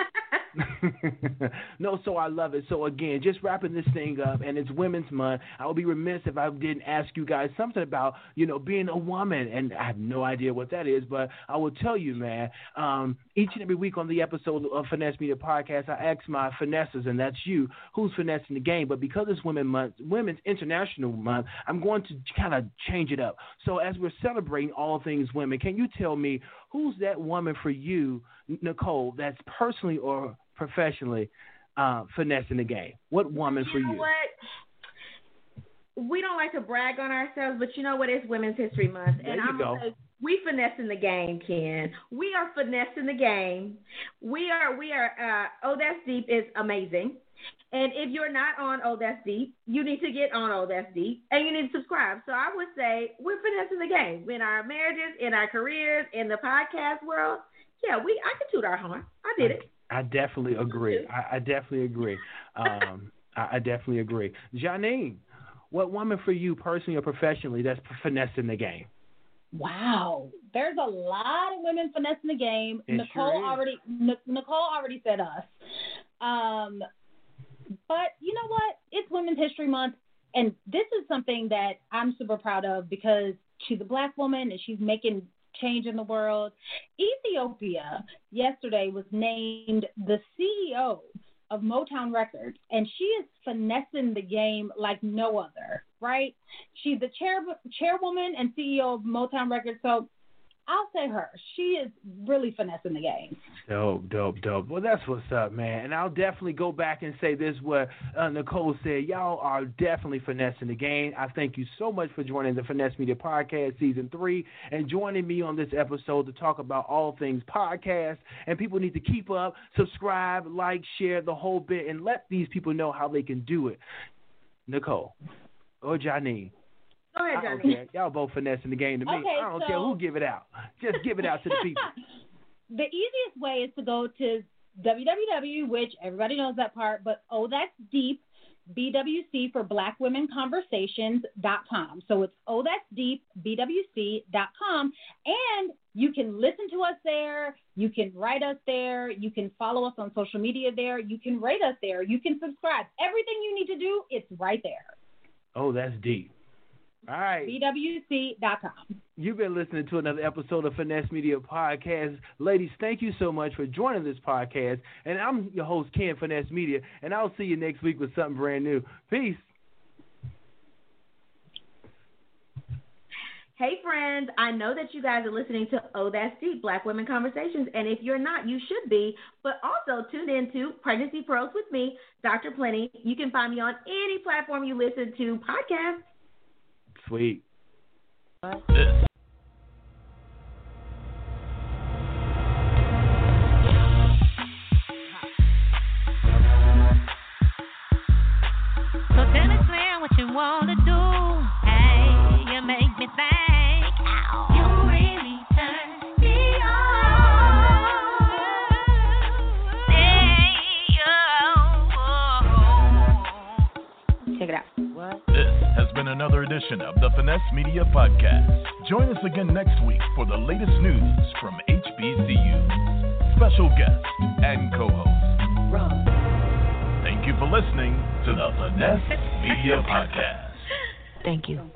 S12: no, so I love it. So again, just wrapping this thing up, and it's Women's Month. I would be remiss if I didn't ask you guys something about you know being a woman, and I have no idea what that is, but I will tell you, man. Um, each and every week on the episode of Finesse Media Podcast, I ask my finesses, and that's you, who's finessing the game. But because it's Women's Month, Women's International Month, I'm going to kind of change it up. So as we're celebrating all things women, can you tell me who's that woman for you, Nicole, that's personally or professionally uh, finessing the game? What woman
S11: you
S12: for
S11: know
S12: you?
S11: What? We don't like to brag on ourselves, but you know what? It's Women's History Month,
S12: There
S11: and
S12: you
S11: I'm
S12: go.
S11: say we finessing the game, Ken. We are finessing the game. We are. We are. Uh, oh, that's deep is amazing. And if you're not on Oh That's Deep, you need to get on Oh That's Deep and you need to subscribe. So I would say we're finessing the game in our marriages, in our careers, in the podcast world. Yeah, we I can toot our horn. I did it.
S12: I definitely agree. I, I definitely agree. Um, I, I definitely agree. Janine, what woman for you personally or professionally that's finessing the game?
S8: Wow, there's a lot of women finessing the game.
S12: It
S8: Nicole
S12: sure
S8: already N- Nicole already said us. Um, but you know what? It's Women's History Month, and this is something that I'm super proud of because she's a black woman and she's making change in the world. Ethiopia yesterday was named the CEO of Motown Records, and she is finessing the game like no other, right? She's the chair chairwoman and CEO of Motown Records, so I'll say her. She is really finessing the game.
S12: Dope, dope, dope. Well, that's what's up, man. And I'll definitely go back and say this: what uh, Nicole said. Y'all are definitely finessing the game. I thank you so much for joining the Finesse Media Podcast Season Three and joining me on this episode to talk about all things podcast. And people need to keep up, subscribe, like, share the whole bit, and let these people know how they can do it. Nicole or Janine.
S11: Go ahead, Johnny.
S12: Y'all both finessing the game to me.
S8: Okay,
S12: I don't
S8: so-
S12: care who give it out. Just give it out to the people.
S8: the easiest way is to go to www, which everybody knows that part, but oh, that's deep. BWC for Black Women Conversations.com. So it's oh, that's deep, BWC.com. And you can listen to us there. You can write us there. You can follow us on social media there. You can rate us there. You can subscribe. Everything you need to do, it's right there.
S12: Oh, that's deep. All right.
S8: BWC.com.
S12: You've been listening to another episode of Finesse Media Podcast. Ladies, thank you so much for joining this podcast. And I'm your host, Ken Finesse Media, and I'll see you next week with something brand new. Peace.
S11: Hey friends, I know that you guys are listening to Oh That's Deep Black Women Conversations, and if you're not, you should be. But also tune in to Pregnancy Pearls with me, Dr. Plenty. You can find me on any platform you listen to podcasts.
S12: Sweet.
S2: So tell me, Slim, what you wanna do? Hey, you make me think.
S3: Another edition of the Finesse Media Podcast. Join us again next week for the latest news from HBCU. Special guest and co-host. Thank you for listening to the Finesse Media Podcast.
S2: Thank you.